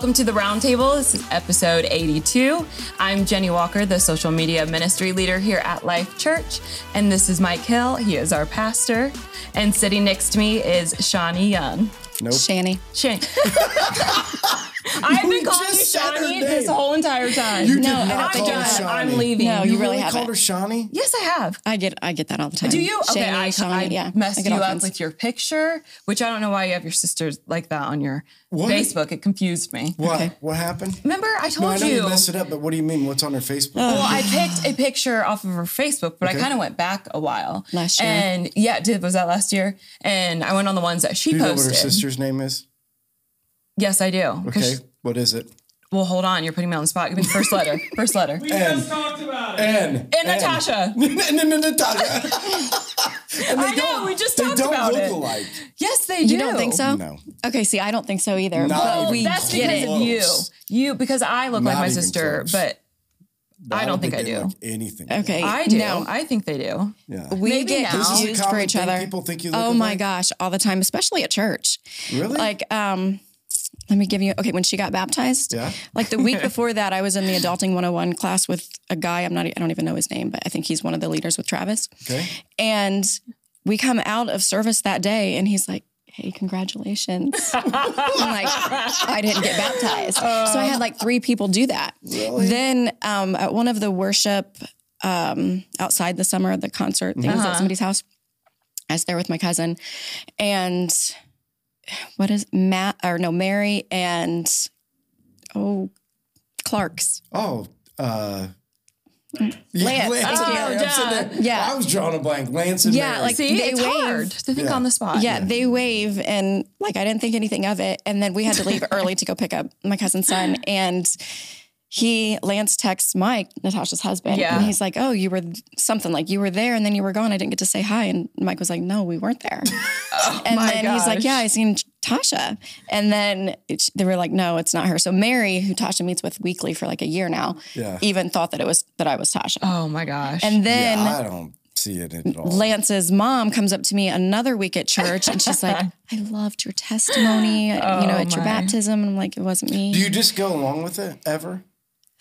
Welcome to the Roundtable. This is episode 82. I'm Jenny Walker, the social media ministry leader here at Life Church. And this is Mike Hill. He is our pastor. And sitting next to me is Shawnee Young. Nope. Shani. Shane. I've been We calling you just said her Shawnee name. this whole entire time. You did No, not I I'm call her done. I'm leaving. No, You, you really really called her haven't. Shawnee? Yes, I have. I get I get that all the time. Do you? Okay, Shani, I, Shawnee, I yeah. messed I get you up with your picture, which I don't know why you have your sisters like that on your What? Facebook. It confused me. What? Okay. What happened? Remember, I No, told I know you. you messed it up, but what do you mean? What's on her Facebook? Oh. Well, I picked a picture off of her Facebook, but I kind of went back a while. Last year. And yeah, it did was that last year? And I went on the ones that she do you know what posted. Her sister's name is? Yes, I do. Okay. What is it? well, hold on. You're putting me on the spot. Give me the first letter. First letter. We N. just talked about it. N. And Natasha. and then Natasha. and I know, we just they talked don't about look it. alike. Yes, they do. You don't think so? No. Okay, see, I don't think so either. Not but even we That's get because it. of you. You because I look like my sister, close. but I don't think I they do. look anything. Okay. I do. No. I think they do. Yeah. We Maybe get now. This is a for each thing other. people think you look oh my alike? gosh, all the time, especially at church. Really? Like, um, let me give you okay, when she got baptized. Yeah. Like the week before that, I was in the adulting 101 class with a guy. I'm not I don't even know his name, but I think he's one of the leaders with Travis. Okay. And we come out of service that day and he's like, Hey, congratulations. I'm like, I didn't get baptized. so I had like three people do that. Really? Then um, at one of the worship um, outside the summer, the concert things Uh-huh. at somebody's house, I was there with my cousin and what is Matt or no, Mary and oh, Clark's. Oh, uh, Lance. Lance Thank and you. Mary. I'm oh, there- Yeah. I was drawing a blank. Lance and Yeah, Mary. like- See, They it's wave. hard to think Yeah. on the spot. Yeah, they wave and like I didn't think anything of it. And then we had to leave early to go pick up my cousin's son. And he, Lance texts Mike, Natasha's husband. Yeah. And he's like, Oh, you were something like you were there and then you were gone. I didn't get to say hi. And Mike was like, No, we weren't there. Oh and Oh my then he's like. Yeah, I seen Tasha. And then it, they were like, No, it's not her. So Mary, who Tasha meets with weekly for like a year now, Yeah. even thought that it was that I was Tasha. Oh my gosh. and then yeah, I don't see it at all. Lance's mom comes up to me another week at church and she's like, I loved your testimony, you know, oh at your baptism. And I'm like, it wasn't me. Do you just go along with it ever?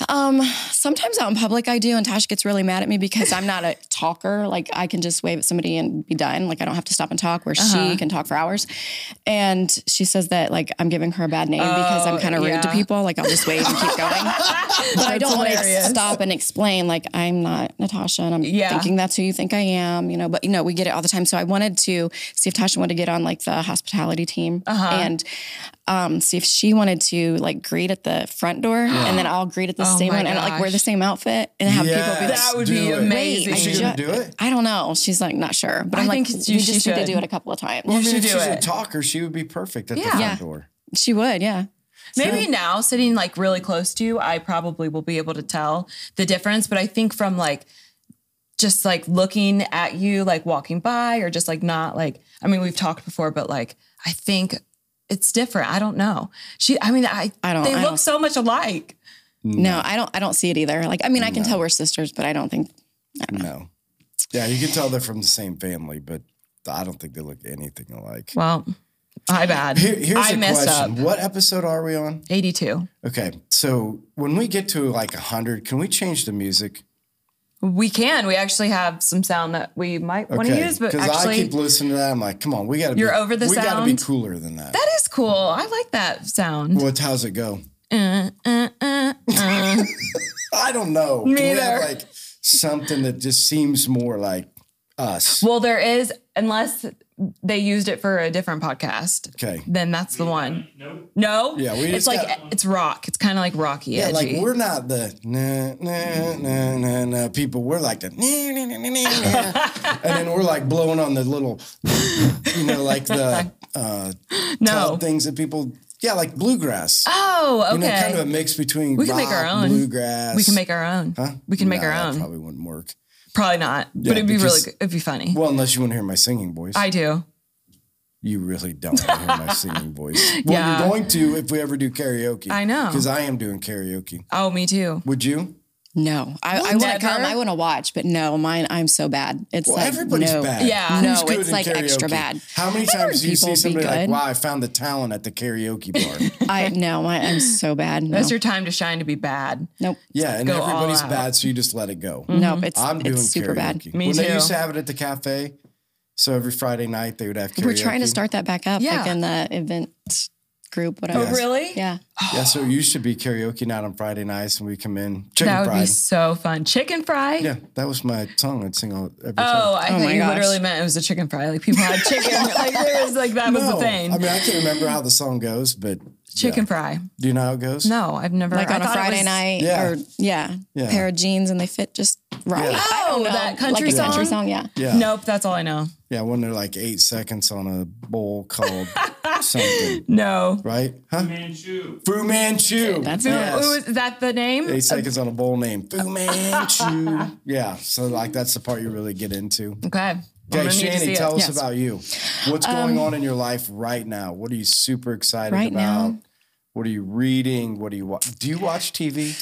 Um, sometimes out in public I do, and Tasha gets really mad at me because I'm not a talker. Like I can just wave at somebody and be done. Like I don't have to stop and talk where Uh-huh. she can talk for hours. And she says that like I'm giving her a bad name because I'm kind of rude to people. Like I'll just wave and keep going. but I don't want to stop and explain like I'm not Natasha and I'm Yeah. thinking that's who you think I am, you know. But you know, we get it all the time. So I wanted to see if Tasha wanted to get on like the hospitality team Uh-huh. and um, see if she wanted to like greet at the front door and then I'll greet at the Oh same my one and like wear the same outfit and have people be like, Yes, That would do be it. amazing. Is she Ju- gonna do it? I don't know. She's like not sure, but I I'm like, think we you- just she need to do it a couple of times. Well, I mean, if do she's a talker, she would be perfect at the front Yeah. door. She would, yeah. Maybe now, sitting like really close to you, I probably will be able to tell the difference. But I think from like just like looking at you, like walking by, or just like not like, I mean, we've talked before, but like, I think it's different. I don't know. She, I mean, I, I don't- they I look don't- so much alike. No, I don't. I don't see it either. Like, I mean, I can tell we're sisters, but I don't think. No. Yeah, you can tell they're from the same family, but I don't think they look anything alike. Well, I bad. Here, here's I a messed question. up. What episode are we on? 82. Okay, so when we get to like 100, can we change the music? We can. We actually have some sound that we might want to Okay, use, but because I actually, keep listening to that. I'm like, come on, we got to be. You're over the We got to be cooler than that. that is cool. I like that sound. What? How's it go? Uh, uh, uh, uh. I don't know. Me Can we have, neither. like something that just seems more like us. Well, there is, unless they used it for a different podcast. Okay. Then that's the one. Nope. No. Yeah, we It's just like got- it's rock. It's kind of like rocky, Yeah, edgy. like we're not the nah nah nah nah nah people. We're like the nah, nah, nah, nah, nah, nah. and then we're like blowing on the little, you know, like the uh, no. things that people. Yeah, like bluegrass. Oh, okay. You know, kind of a mix between We can make our own. bluegrass. we can make our own. Huh? We can make Nah, our that own. Probably wouldn't work. Probably not, but it'd be really good. It'd be funny. Well, unless you want to hear my singing voice. I do. you really don't want to hear my singing voice. Well, Yeah. you're going to if we ever do karaoke. I know. Because I am doing karaoke. Oh, me too. Would you? No, I, I want to come. I want to watch, but no, mine. I'm so bad. It's Well, like everybody's no. bad. Yeah. No, Who's good it's in like extra bad. How many I've times do you people see be somebody like, wow, I found the talent at the karaoke bar? I no, my, I'm so bad. No. That's your time to shine to be bad. nope. Yeah, and Go everybody's bad, so you just let it go. Mm-hmm. No, It's I'm doing it's super karaoke. bad. Me when they used to have it at the cafe, so every Friday night they would have karaoke. We're trying to start that back up, like Yeah. in the event group, whatever. Yes. Oh, really? Yeah. Yeah, so you should be karaoke night on Friday nights, and we come in chicken That would fried. be so fun. Chicken fry? yeah, that was my song. I'd sing all every Oh, time. I Oh thought you gosh. literally meant it was a chicken fry. Like people had chicken. like there was like that was the thing. I mean, I can't remember how the song goes, but chicken yeah. fry. Do you know how it goes? No, I've never. Like I on a Friday was- night, Yeah. or yeah, Yeah. pair of jeans and they fit just right. Yeah. I don't Oh, know. that country like a country song? song, yeah. Yeah. Nope, that's all I know. Yeah, when they're like eight seconds on a bowl called something, No. right? Huh? Manchu. Fu Manchu. That's Who, it. who is, is that the name? Eight seconds uh, on a bowl name. Fu uh, Manchu. Yeah, so like that's the part you really get into. Okay. Okay, gonna need to see Shani, tell us Yes. about you. What's um, going on in your life right now? What are you super excited Right about? now? What are you reading? What do you watch? Do you watch TV?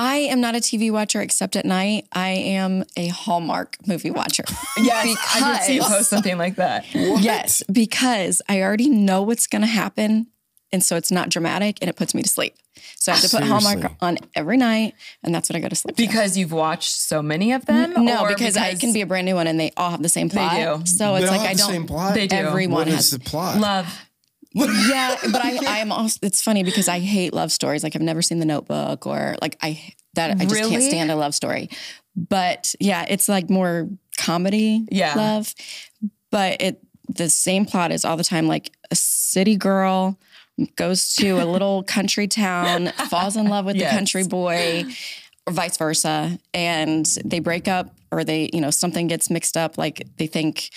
I am not a TV watcher except at night. I am a Hallmark movie watcher. Yes, I did see you post something like that. Yes, because I already know what's going to happen. And so it's not dramatic and it puts me to sleep. So I have to put Hallmark on every night and that's what I go to sleep to. Because you've watched so many of them? No, or because, I can be a brand new one and they all have the same plot. They do. So They it's all like have I the don't. same plot. They do. Everyone What has is the plot? love. Yeah, but I, I am also. It's funny because I hate love stories. Like I've never seen The Notebook or like I that I just Really? can't stand a love story. But yeah, it's like more comedy Yeah. love. But it the same plot is all the time. Like a city girl goes to a little country town, falls in love with Yes. the country boy, or vice versa, and they break up or they you know something gets mixed up. Like they think.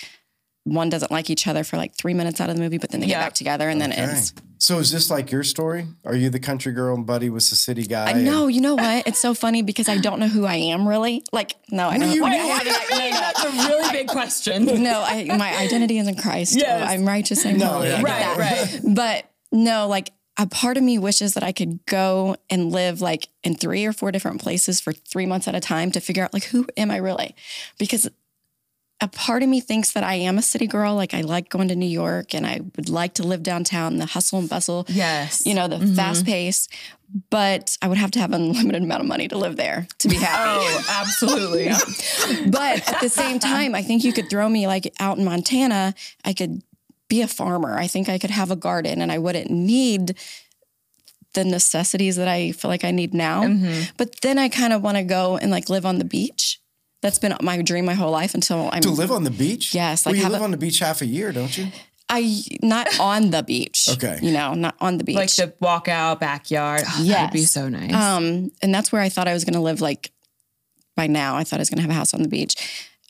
One doesn't like each other for like three minutes out of the movie, but then they Yeah. get back together, and then Okay. it's So is this like your story? Are you the country girl and Buddy was the city guy? I know, you know what? It's so funny because I don't know who I am really. Like, no, I What do don't. you I mean? have an- no, no, That's a really big question. no, I, my identity is in Christ. Yes. Oh, I'm righteous and No, holy. yeah, I get right, that. right. But no, like a part of me wishes that I could go and live like in three or four different places for three months at a time to figure out like who am I really? Because a part of me thinks that I am a city girl. Like I like going to New York and I would like to live downtown, the hustle and bustle. Yes. You know, the Mm-hmm. fast pace. But I would have to have an unlimited amount of money to live there to be happy. Oh, absolutely. But at the same time, I think you could throw me like out in Montana. I could be a farmer. I think I could have a garden and I wouldn't need the necessities that I feel like I need now. Mm-hmm. But then I kind of want to go and like live on the beach. That's been my dream my whole life until I'm To live on the beach? Yes, Well, like you live a- on the beach half a year, don't you? I not on the beach. Okay. You know, not on the beach. like the walkout backyard. Oh, That'd be so nice. Um, and that's where I thought I was going to live. Like by now, I thought I was going to have a house on the beach.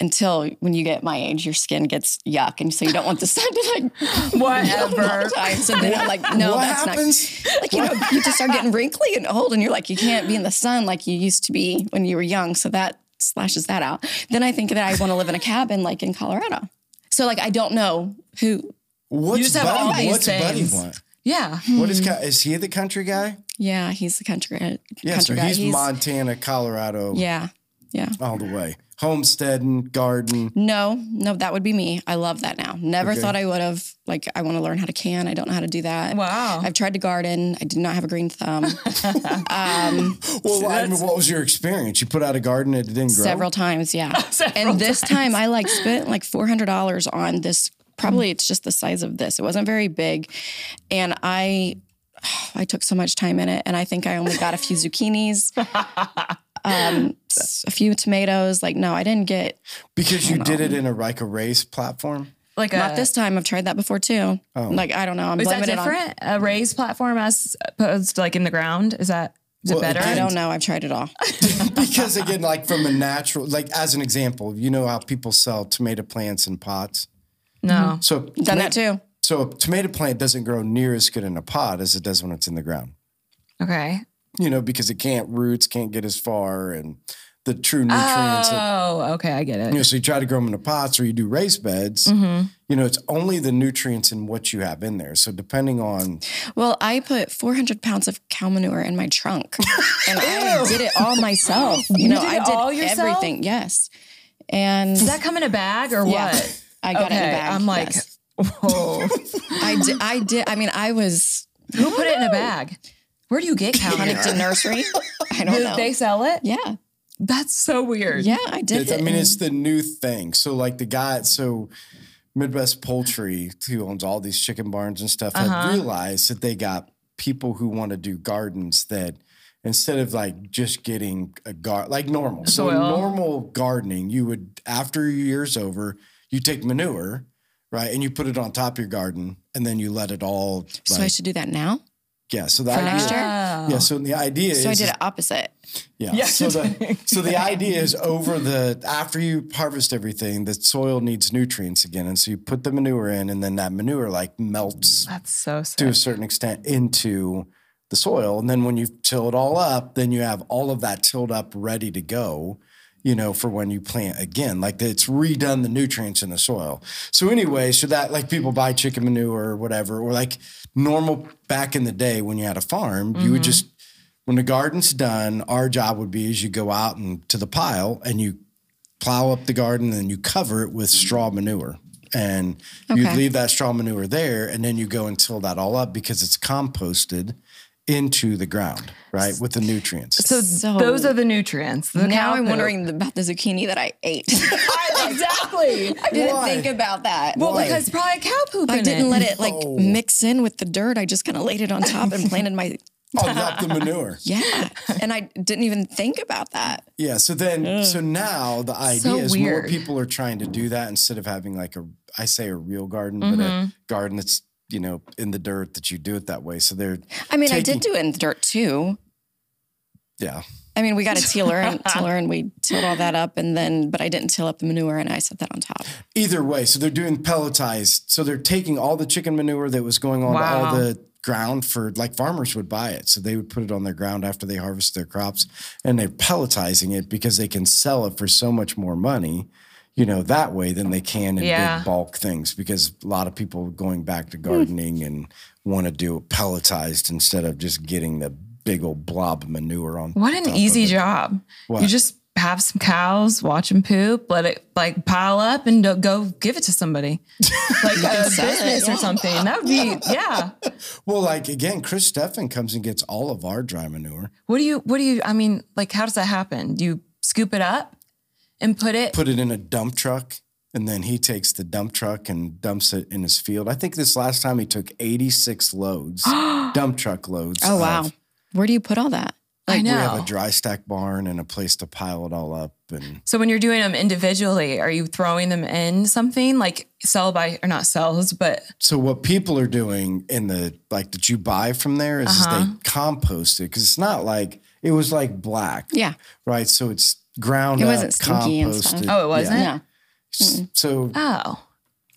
Until when you get my age, your skin gets yuck, and so you don't want the sun to like Whatever. time. So then I'm like, no, what that's happens? not. Like you know, you just start getting wrinkly and old, and you're like, you can't be in the sun like you used to be when you were young. So that slashes that out. Then I think that I want to live in a cabin like in Colorado. So like I don't know who. What's just have all Buddy? What's Buddy want? Yeah. What is is he the country guy? Yeah, he's the country guy. Yeah, so guy. he's, Montana, Colorado, yeah, yeah. all the way. Homesteading, garden. No, no, that would be me. I love that now. Never Okay. thought I would have. Like, I want to learn how to can. I don't know how to do that. Wow. I've tried to garden. I did not have a green thumb. Well, I mean, what was your experience? You put out a garden and it didn't grow. Several times, yeah. Several and this time I like spent like four hundred dollars on this. Probably it's just the size of this. It wasn't very big, and I, I took so much time in it, and I think I only got a few zucchinis, um, s- a few tomatoes. Like, no, I didn't get. because you did it in a like a race platform. Like a, Not this time. I've tried that before too. Oh. Like, I don't know. I'm Is that blaming it on. different? A raised platform as opposed to like in the ground? Is that is it Well, better? I don't know. I've tried it all. because again, like from a natural, like as an example, you know how people sell tomato plants in pots. no. Mm-hmm. So Done that too. So a tomato plant doesn't grow near as good in a pot as it does when it's in the ground. Okay. You know, because it can't roots, can't get as far, and the true nutrients. that- Oh, okay. I get it. you it. know, so you try to grow them in the pots or you do raised beds. Mm-hmm. you know, it's only the nutrients in what you have in there. So depending on Well, I put 400 pounds of cow manure in my trunk, and I did it all myself. You, know, did I did all yourself? everything. Yes, and Does that come in a bag or Yeah. what? I got it in a bag. I'm like, yes. whoa. I did. I did. I mean, I was Who put it in a bag? Where do you get cow manure? Huntington Nursery. I don't Do know. they sell it? yeah, That's so weird. yeah, I did. It's, I mean, it's the new thing. So, like the guy, so Midwest Poultry, who owns all these chicken barns and stuff, Uh-huh. had realized that they got people who want to do gardens that instead of like just getting a gar like normal, so Soil. normal gardening, you would after your year's over, you take manure, right, and you put it on top of your garden, and then you let it all. so I should do that now. Yeah. So the for idea, next year? Yeah. So the idea So I did it opposite. yeah. Yeah. So the so the idea is over the after you harvest everything, the soil needs nutrients again, and so you put the manure in, and then that manure like melts That's so to a certain extent into the soil, and then when you till it all up, then you have all of that tilled up, ready to go. You know, for when you plant again, like it's redone the nutrients in the soil. So anyway, so that like people buy chicken manure or whatever, or like normal back in the day when you had a farm, you would mm-hmm. just when the garden's done, our job would be is you go out and to the pile and you plow up the garden and you cover it with straw manure. And you leave that straw manure there and then you go and till that all up because it's composted into the ground, right? With the nutrients. So, So- those are the nutrients. The now I'm poop. wondering about the zucchini that I ate. exactly. I didn't Why? think about that. Well, Why? because probably cow poop. I in didn't it. let it like No. mix in with the dirt. I just kind of laid it on top and planted my Oh, not the manure. yeah. And I didn't even think about that. Yeah. So then, so now the idea So is more people are trying to do that instead of having like a, I say a real garden, but Mm-hmm. a garden that's, you know, in the dirt that you do it that way. So they're, I mean, I did do it in the dirt too. yeah. I mean, we got a tiller and tiller and we tilled all that up and then, but I didn't till up the manure and I set that on top. Either way, so they're doing pelletized. So they're taking all the chicken manure that was going on Wow. all the ground for like farmers would buy it. So they would put it on their ground after they harvest their crops and they're pelletizing it because they can sell it for so much more money, you know, that way than they can in Yeah. big bulk things because a lot of people going back Hmm. to gardening and want to do it pelletized instead of just getting the big old blob of manure on. What an easy job. What? You just have some cows, watch them poop, let it like pile up and go give it to somebody. Like a sell it, business or something. That would be, yeah. Well, like again, Chris Steffen comes and gets all of our dry manure. What do you, what do you, I mean, like, how does that happen? Do you scoop it up and put it? put it in a dump truck and then he takes the dump truck and dumps it in his field. I think this last time he took 86 loads, dump truck loads. Oh, wow. of- Where do you put all that? I know. we have a dry stack barn and a place to pile it all up. And So when you're doing them individually, are you throwing them in something like sell by, or not sells, but so what people are doing in the like that you buy from there is, is Uh-huh. they compost it because it's not like it was like black, Yeah. right? So it's ground It up, wasn't stinky and stuff. composted. Oh, it wasn't? Yeah. S- So oh,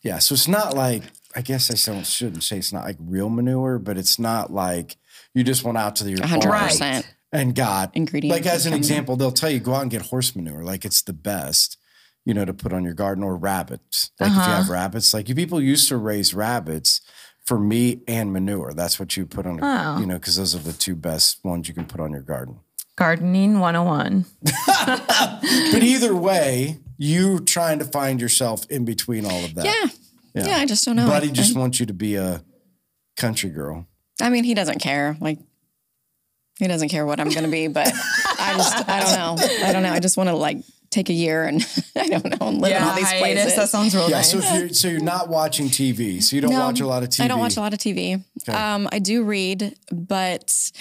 Yeah, so it's not like I guess I don't shouldn't say it's not like real manure, but it's not like you just went out to the your 100%. and got Ingredients Like as an come example, they'll tell you go out and get horse manure, like it's the best, you know, to put on your garden or rabbits. Like if you Uh-huh. have rabbits, like you people used to raise rabbits for meat and manure. That's what you put on, your, Oh. you know, because those are the two best ones you can put on your garden. Gardening 101. But either way, you trying to find yourself in between all of that. Yeah. Yeah. Yeah. I just don't know. Buddy I, just wants you to be a country girl. I mean, he doesn't care. Like, he doesn't care what I'm going to be, but I just, I don't know. I don't know. I just want to like take a year and I don't know and live in all these hiatus, places. That sounds real Yeah, nice. so if you're so you're not watching TV, so you don't No, watch a lot of TV. I don't watch a lot of TV. Um, I do read, but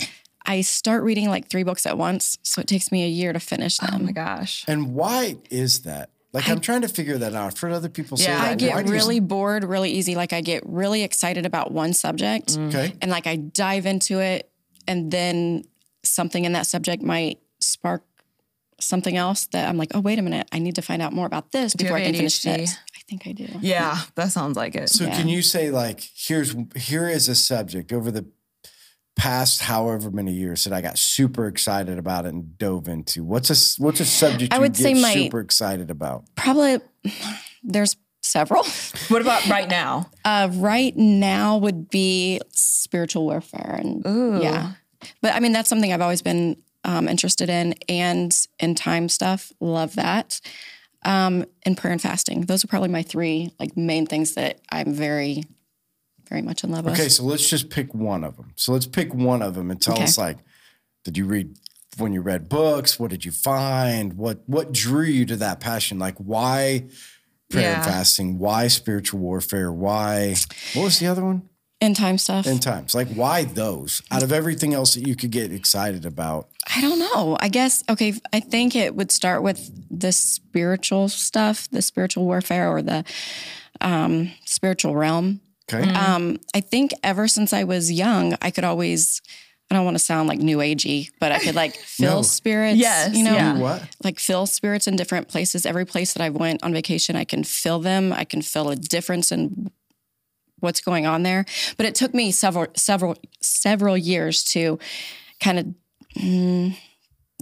I start reading like three books at once, so it takes me a year to finish them. oh my gosh. And why is that? Like I'm trying to figure that out. I've heard other people say Yeah, that. I Why get you- really bored really easy. Like I get really excited about one subject, Mm. okay. and like I dive into it, and then something in that subject might spark something else that I'm like, oh wait a minute, I need to find out more about this Do before I have can finish ADHD? this. I think I do. Yeah, that sounds like it. So Yeah. can you say like here's here is a subject over the past however many years that I got super excited about it and dove into? What's a what's a subject I you would get say my- super excited about? Probably there's several. What about right now? Uh, right now would be spiritual warfare, and Ooh. yeah, but I mean that's something I've always been um, interested in, and in time stuff. Love that. Um, and prayer and fasting. Those are probably my three like main things that I'm very, very much in love with. Okay, so let's just pick one of them. So let's pick one of them and tell Okay. us like, did you read when you read books? What did you find? What what drew you to that passion? Like why prayer and fasting? Why spiritual warfare? Why what was the other one? In time stuff. End times. Like why those? Out of everything else that you could get excited about. I don't know. I guess okay. I think it would start with the spiritual stuff, the spiritual warfare, or the um, spiritual realm. Okay. Um, I think ever since I was young, I could always. I don't want to sound like new agey, but I could like feel No. spirits. Yes, you know, yeah. what? like feel spirits in different places. Every place that I went on vacation, I can feel them. I can feel a difference in what's going on there. But it took me several, several, several years to kind of mm,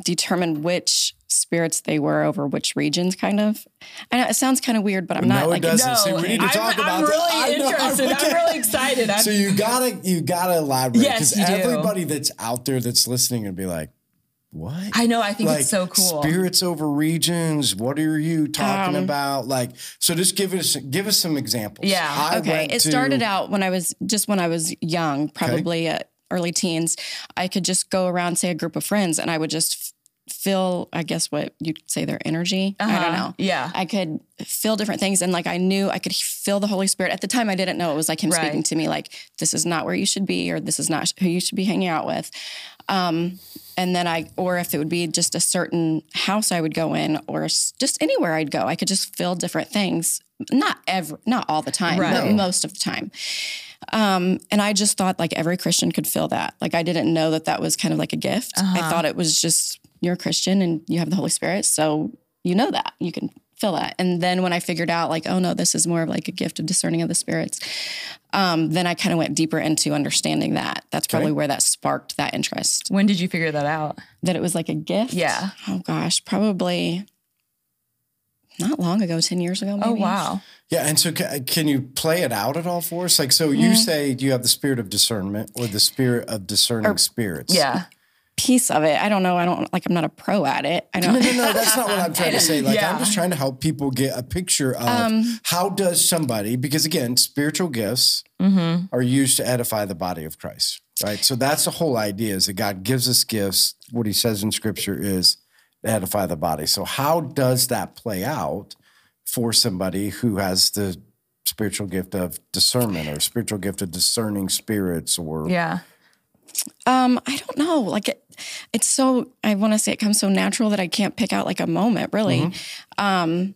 determine which spirits they were over which regions. Kind of. I know it sounds kind of weird, but I'm not No, it like doesn't. No, See, we need to I'm, talk about I'm that. really I know, I'm interested. I'm, really excited. I'm, So you gotta you gotta elaborate Yes, you do. everybody that's out there that's listening and be like, what? I know. I think like it's so cool. spirits over regions. What are you talking Um, about? Like, so just give us give us some examples. Yeah. I Okay. It to- started out when I was just when I was young, probably uh, early teens. I could just go around, say a group of friends, and I would just f- feel, I guess, what you'd say their energy. I don't Uh-huh. know. Yeah. I could feel different things. And like I knew I could feel the Holy Spirit. At the time, I didn't know it was like him Right. speaking to me, like, this is not where you should be, or this is not who you should be hanging out with. Um, and then I, or if it would be just a certain house I would go in, or just anywhere I'd go, I could just feel different things. Not every, not all the time, but most of the time. Um, and I just thought like every Christian could feel that. Like I didn't know that that was kind of like a gift. I thought it was just you're a Christian and you have the Holy Spirit, so you know that you can feel that. And then when I figured out like, oh no, this is more of like a gift of discerning of the spirits, um, then I kind of went deeper into understanding that. That's probably where that sparked that interest. when did you figure that out? That it was like a gift. Yeah. Oh gosh, probably not long ago, ten years ago. Maybe. Oh wow. Yeah, and so ca- can you play it out at all for us? Like, so Mm-hmm. you say you have the spirit of discernment or the spirit of discerning spirits. Yeah. Piece of it. I don't know. I don't like. I'm not a pro at it. I No, don't. no, no. That's not what I'm trying to say. Like, Yeah. I'm just trying to help people get a picture of Um, how does somebody, because again, spiritual gifts Mm-hmm. are used to edify the body of Christ, right? So that's the whole idea is that God gives us gifts. What he says in scripture is to edify the body. So how does that play out for somebody who has the spiritual gift of discernment or spiritual gift of discerning spirits or Yeah. Um, I don't know. Like it, it's so I want to say it comes so natural that I can't pick out like a moment really. Um,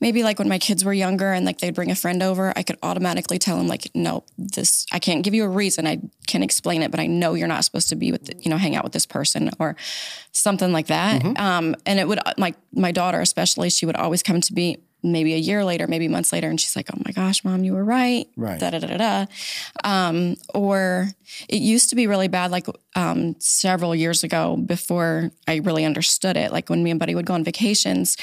maybe like when my kids were younger and like they'd bring a friend over, I could automatically tell them like, no, this I can't give you a reason. I can't explain it, but I know you're not supposed to be with you know hang out with this person or something like that. Um, and it would like my daughter especially, she would always come to me maybe a year later, maybe months later, and she's like, "Oh my gosh, mom, you were right." Right. Da da da da. da. Um, or it used to be really bad, like um, several years ago, before I really understood it. Like when me and Buddy would go on vacations,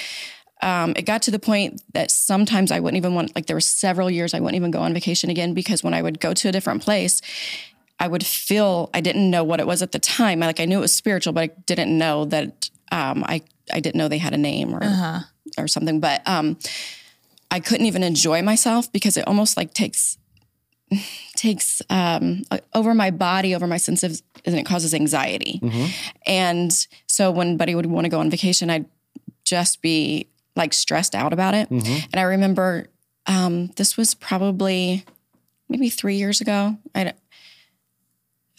um, it got to the point that sometimes I wouldn't even want. Like there were several years I wouldn't even go on vacation again because when I would go to a different place. I would feel I didn't know what it was at the time. I, like I knew it was spiritual, but I didn't know that um, I I didn't know they had a name or or something. But um, I couldn't even enjoy myself because it almost like takes takes um, over my body, over my senses, and it causes anxiety. And so when Buddy would want to go on vacation, I'd just be like stressed out about it. And I remember um, this was probably maybe three years ago. I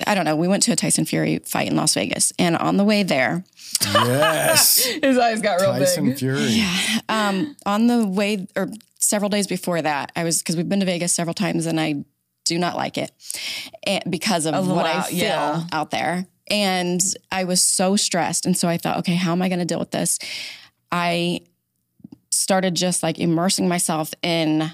I don't know. We went to a Tyson Fury fight in Las Vegas, and on the way there, yes, His eyes got real Tyson big. Tyson Fury. um, on the way or several days before that, I was because we've been to Vegas several times, and I do not like it and because of Of what I feel yeah. out there. And I was so stressed, and so I thought, okay, how am I going to deal with this? I started just like immersing myself in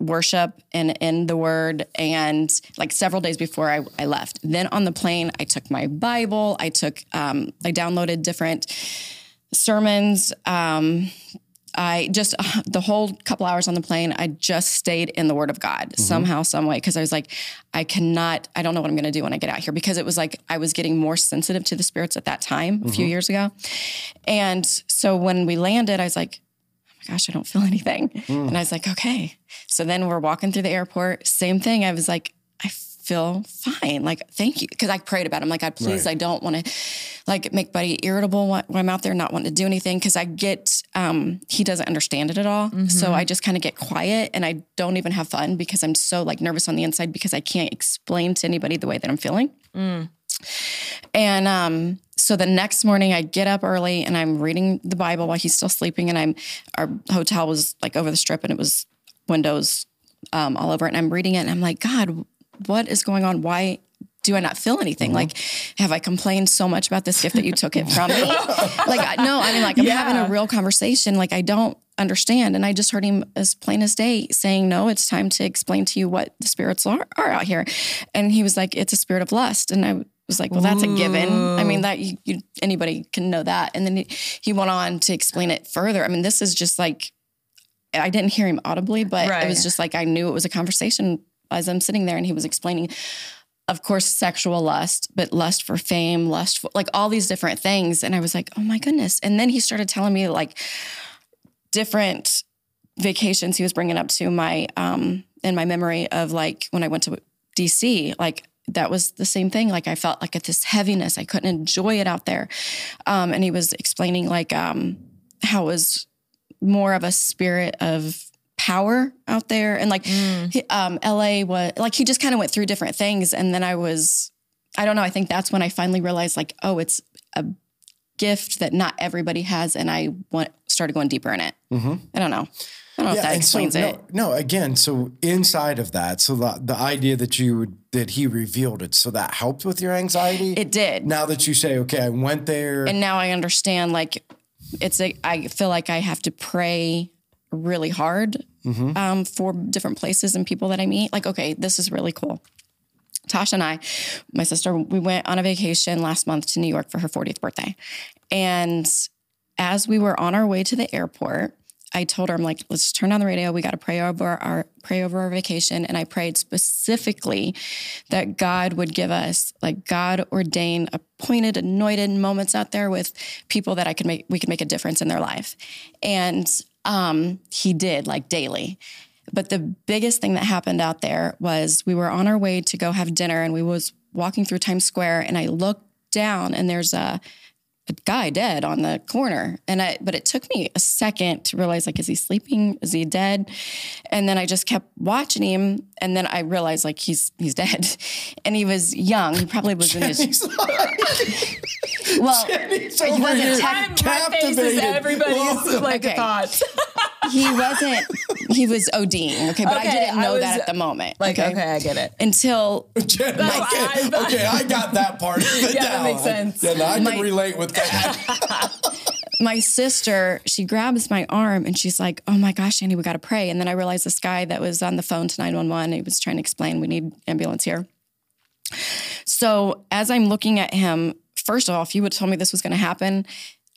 worship and in the word and like several days before I, I left. Then on the plane i took my bible i took um, i downloaded different sermons um, I just uh, the whole couple hours on the plane, I just stayed in the Word of God somehow, some way, because I was like, I cannot, I don't know what I'm going to do when I get out here, because it was like I was getting more sensitive to the spirits at that time, a few years ago, and so when we landed, I was like, my gosh, I don't feel anything, and I was like, okay. So then we're walking through the airport, same thing. I was like, I feel fine. Like, thank you. Cause I prayed about it. I'm like, God, please, Right. I don't want to like make Buddy irritable when I'm out there, not wanting to do anything. Cause I get, um, he doesn't understand it at all. So I just kind of get quiet and I don't even have fun because I'm so like nervous on the inside because I can't explain to anybody the way that I'm feeling. And um, so the next morning, I get up early and I'm reading the Bible while he's still sleeping. And I'm our hotel was like over the strip, and it was windows um, all over it. And I'm reading it, and I'm like, God, what is going on? Why? Do I not feel anything? Like, have I complained so much about this gift that you took it from me? like, I- no, I mean, like, I'm having a real conversation. Like, I don't understand. And I just heard him as plain as day saying, No, it's time to explain to you what the spirits are, are out here. And he was like, It's a spirit of lust. And I was like, Well, that's a given. I mean, that you, you anybody can know that. And then he, he went on to explain it further. I mean, this is just like, I didn't hear him audibly, but it was just like I knew it was a conversation as I'm sitting there and he was explaining, of course, sexual lust, but lust for fame, lust for like all these different things. And I was like, oh my goodness. And then he started telling me like different vacations he was bringing up to my, um, in my memory of like when I went to DC, like that was the same thing. Like I felt like at this heaviness, I couldn't enjoy it out there. Um, and he was explaining like um, how it was more of a spirit of power out there and like he- um LA was like he just kind of went through different things and then I was I don't know I think that's when I finally realized like oh it's a gift that not everybody has and I went started going deeper in it. I don't know. I don't know if that and so, it. no, no, again, so inside of that, so the, the idea that you would, that he revealed it, so that helped with your anxiety. It did. now that you say, okay, I went there. and now I understand like it's a I feel like I have to pray really hard um, for different places and people that I meet. Like, okay, this is really cool. Tasha and I, my sister, we went on a vacation last month to New York for her 40th birthday. And as we were on our way to the airport, I told her, I'm like, let's turn on the radio. We got to pray over our pray over our vacation. And I prayed specifically that God would give us like God ordained, appointed, anointed moments out there with people that I could make we could make a difference in their life. And um, he did like daily. But the biggest thing that happened out there was we were on our way to go have dinner and we was walking through Times Square and I looked down and there's a a guy dead on the corner and i but it took me a second to realize like is he sleeping is he dead and then i just kept watching him and then i realized like he's he's dead and he was young he probably was in his like, well he's he wasn't here tech- My face captivated. everybody's Whoa. like Okay. thoughts. he wasn't he was oding okay but i didn't I know was- that at the moment Like, okay, I get it. until Jen, No, okay, I- okay, I got that part of it Yeah, that makes sense. Yeah, no, I can My- relate with that. my sister, she grabs my arm and she's like, "Oh my gosh, Andy, we got to pray." And then I realized this guy that was on the phone to 911, he was trying to explain we need ambulance here. So, as I'm looking at him, first of all, if you would have told me this was going to happen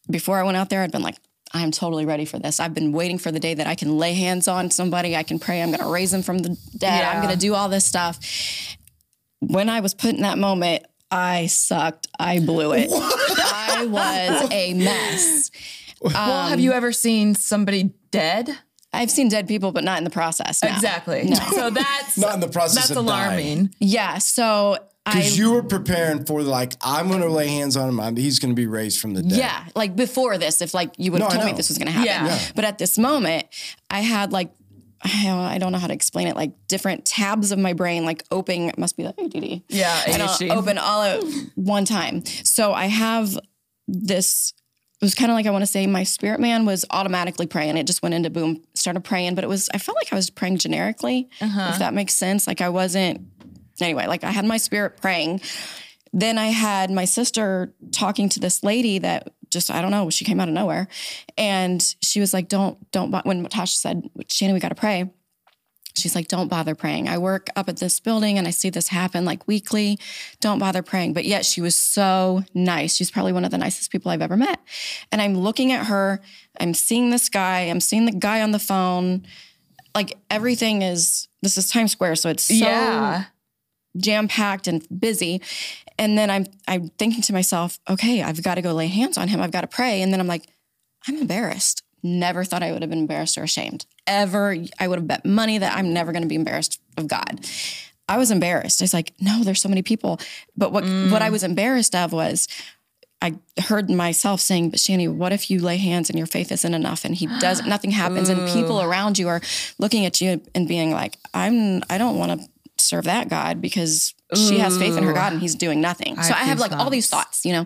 before I went out there, I'd been like, I'm totally ready for this. I've been waiting for the day that I can lay hands on somebody, I can pray, I'm going to raise them from the dead, I'm going to do all this stuff. When I was put in that moment, I sucked. I blew it. I was a mess. well, um, have you ever seen somebody dead? I've seen dead people, but not in the process. no. Exactly. So that's Not in the process that's of alarming. Yeah. So I, Because you were preparing for like, I'm going to lay hands on him. I'm, he's going to be raised from the dead. yeah, like before this, if like you would have No, told me this was going to happen. Yeah. Yeah. But at this moment, I had like, I don't- know how to explain it, like different tabs of my brain, like opening, must be like ADD. Yeah, ADHD. open all at one time. So I have this. It was kind of like I want to say my spirit man was automatically praying. It just went into boom, started praying, but it was I felt like I was praying generically, if uh-huh. that makes sense. Like I wasn't anyway. Like I had my spirit praying. Then I had my sister talking to this lady that just I don't know. She came out of nowhere, and she was like, "Don't don't." When Tasha said, "Shannon, we got to pray," She's like, don't bother praying. I work up at this building and I see this happen like weekly. Don't bother praying. But yet she was so nice. She's probably one of the nicest people I've ever met. And I'm looking at her, I'm seeing this guy, I'm seeing the guy on the phone. Like everything is, this is Times Square. So it's so yeah. Jam packed and busy. And then I'm I'm thinking to myself, okay, I've got to go lay hands on him. I've got to pray. And then I'm like, I'm embarrassed. Never thought I would have been embarrassed or ashamed. Ever. I would have bet money that I'm never going to be embarrassed of God. I was embarrassed. I was like, no, there's so many people. But what mm. what I was embarrassed of was I heard myself saying, but Shani, what if you lay hands and your faith isn't enough and he does nothing happens and people around you are looking at you and being like, I'm I don't want to serve that God because she has faith in her God and he's doing nothing. so I have like all these thoughts, you know.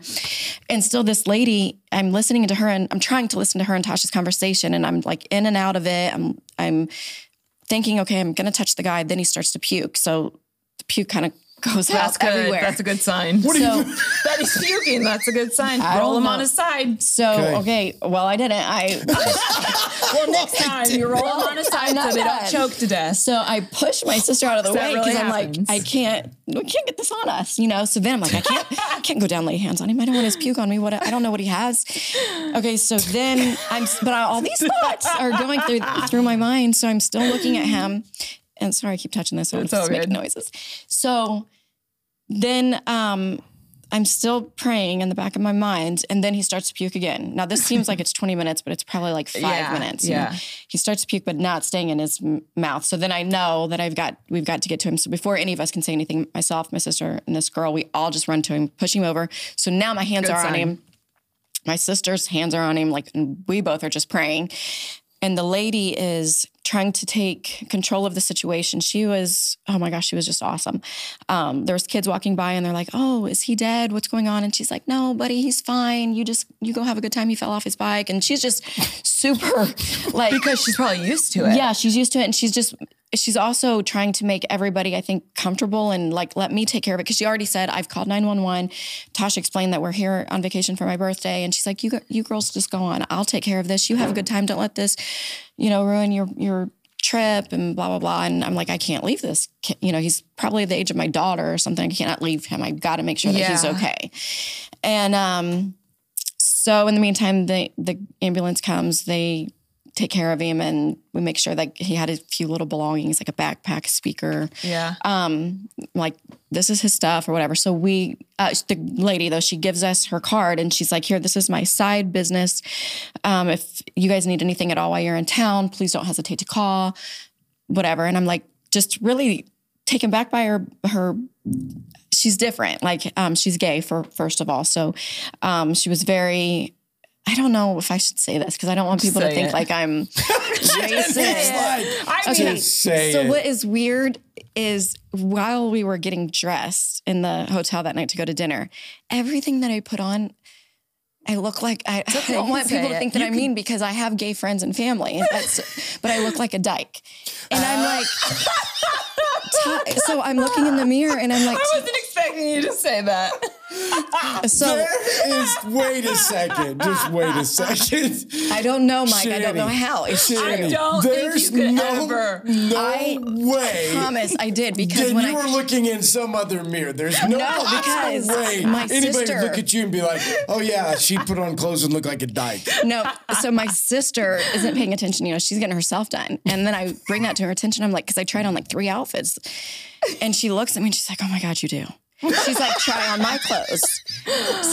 And still this lady, I'm listening to her and I'm trying to listen to her and Tasha's conversation and I'm like in and out of it. I'm I'm thinking, okay, I'm gonna touch the guy. Then he starts to puke. So the puke kind of goes That's out good. everywhere. That's a good sign. What so that he's puking. That's a good sign. I Roll don't him know. on his side. so Okay. okay. well I didn't. I Well, next time you roll him on his side so they don't choke to death. So I push my sister out of the That way really because I'm like, I can't, we can't get this on us, you know. So then I'm like, I can't, I can't go down lay hands on him. I don't want his puke on me. What I don't know what he has. Okay, so then I'm, but all these thoughts are going through through my mind. So I'm still looking at him, and sorry, I keep touching this. I'm It's just all making noises. So then um I'm still praying in the back of my mind, and then he starts to puke again. Now this seems like it's 20 minutes, but it's probably like five Yeah, minutes. know? yeah. He starts to puke, but not staying in his m- mouth. So then I know that I've got we've got to get to him. So before any of us can say anything, myself, my sister, and this girl, we all just run to him, push him over. So now my hands Good are on him. My sister's hands are on him, like and we both are just praying. And the lady is trying to take control of the situation. She was, oh my gosh, she was just awesome. Um, there was kids walking by and they're like, "Oh, is he dead? What's going on?" And she's like, "No, buddy, he's fine. You just you go have a good time. He fell off his bike." And she's just super like Because she's probably used to it. yeah, she's used to it, and she's just she's also trying to make everybody, I think, comfortable and like let me take care of it because she already said I've called nine one one. Tasha explained that we're here on vacation for my birthday, and she's like, "You you girls just go on. I'll take care of this. You have a good time. Don't let this, you know, ruin your your." trip and blah blah blah and i'm like i can't leave this you know he's probably the age of my daughter or something i cannot leave him i've got to make sure that he's okay and um so in the meantime, the the ambulance comes. They take care of him, and we make sure that he had a few little belongings, like a backpack, a speaker, Yeah. um, like this is his stuff or whatever. So we, uh, the lady though, she gives us her card, and she's like, "Here, this is my side business. Um, if you guys need anything at all while you're in town, please don't hesitate to call, whatever." And I'm like, just really taken back by her her she's different. Like um, she's gay for first of all, so um, she was very. I don't know if I should say this because I don't want people to think it. like I'm It's racist. like, I mean, say So it. what is weird is while we were getting dressed in the hotel that night to go to dinner, everything that I put on. I look like I, I don't want people say to think that I'm mean because I have gay friends and family. That's, but I look like a dyke, and I'm like, Ta- so I'm looking in the mirror and I'm like, I wasn't expecting you to say that. So There is, wait a second. Just wait a second. I don't know, Mike. I don't know how. It's Shitty. don't think There's you could no, ever. No I way. promise I did because Then when you I were looking in some other mirror. There's no, No, because way my anybody sister- would look at you and be like, "Oh yeah, she put on clothes and look like a dyke." No, so my sister isn't paying attention. You know, she's getting herself done, and then I bring that to her attention. I'm like, because I tried on like three outfits, and she looks at me and she's like, "Oh my god, you do." She's like, "Try on my clothes."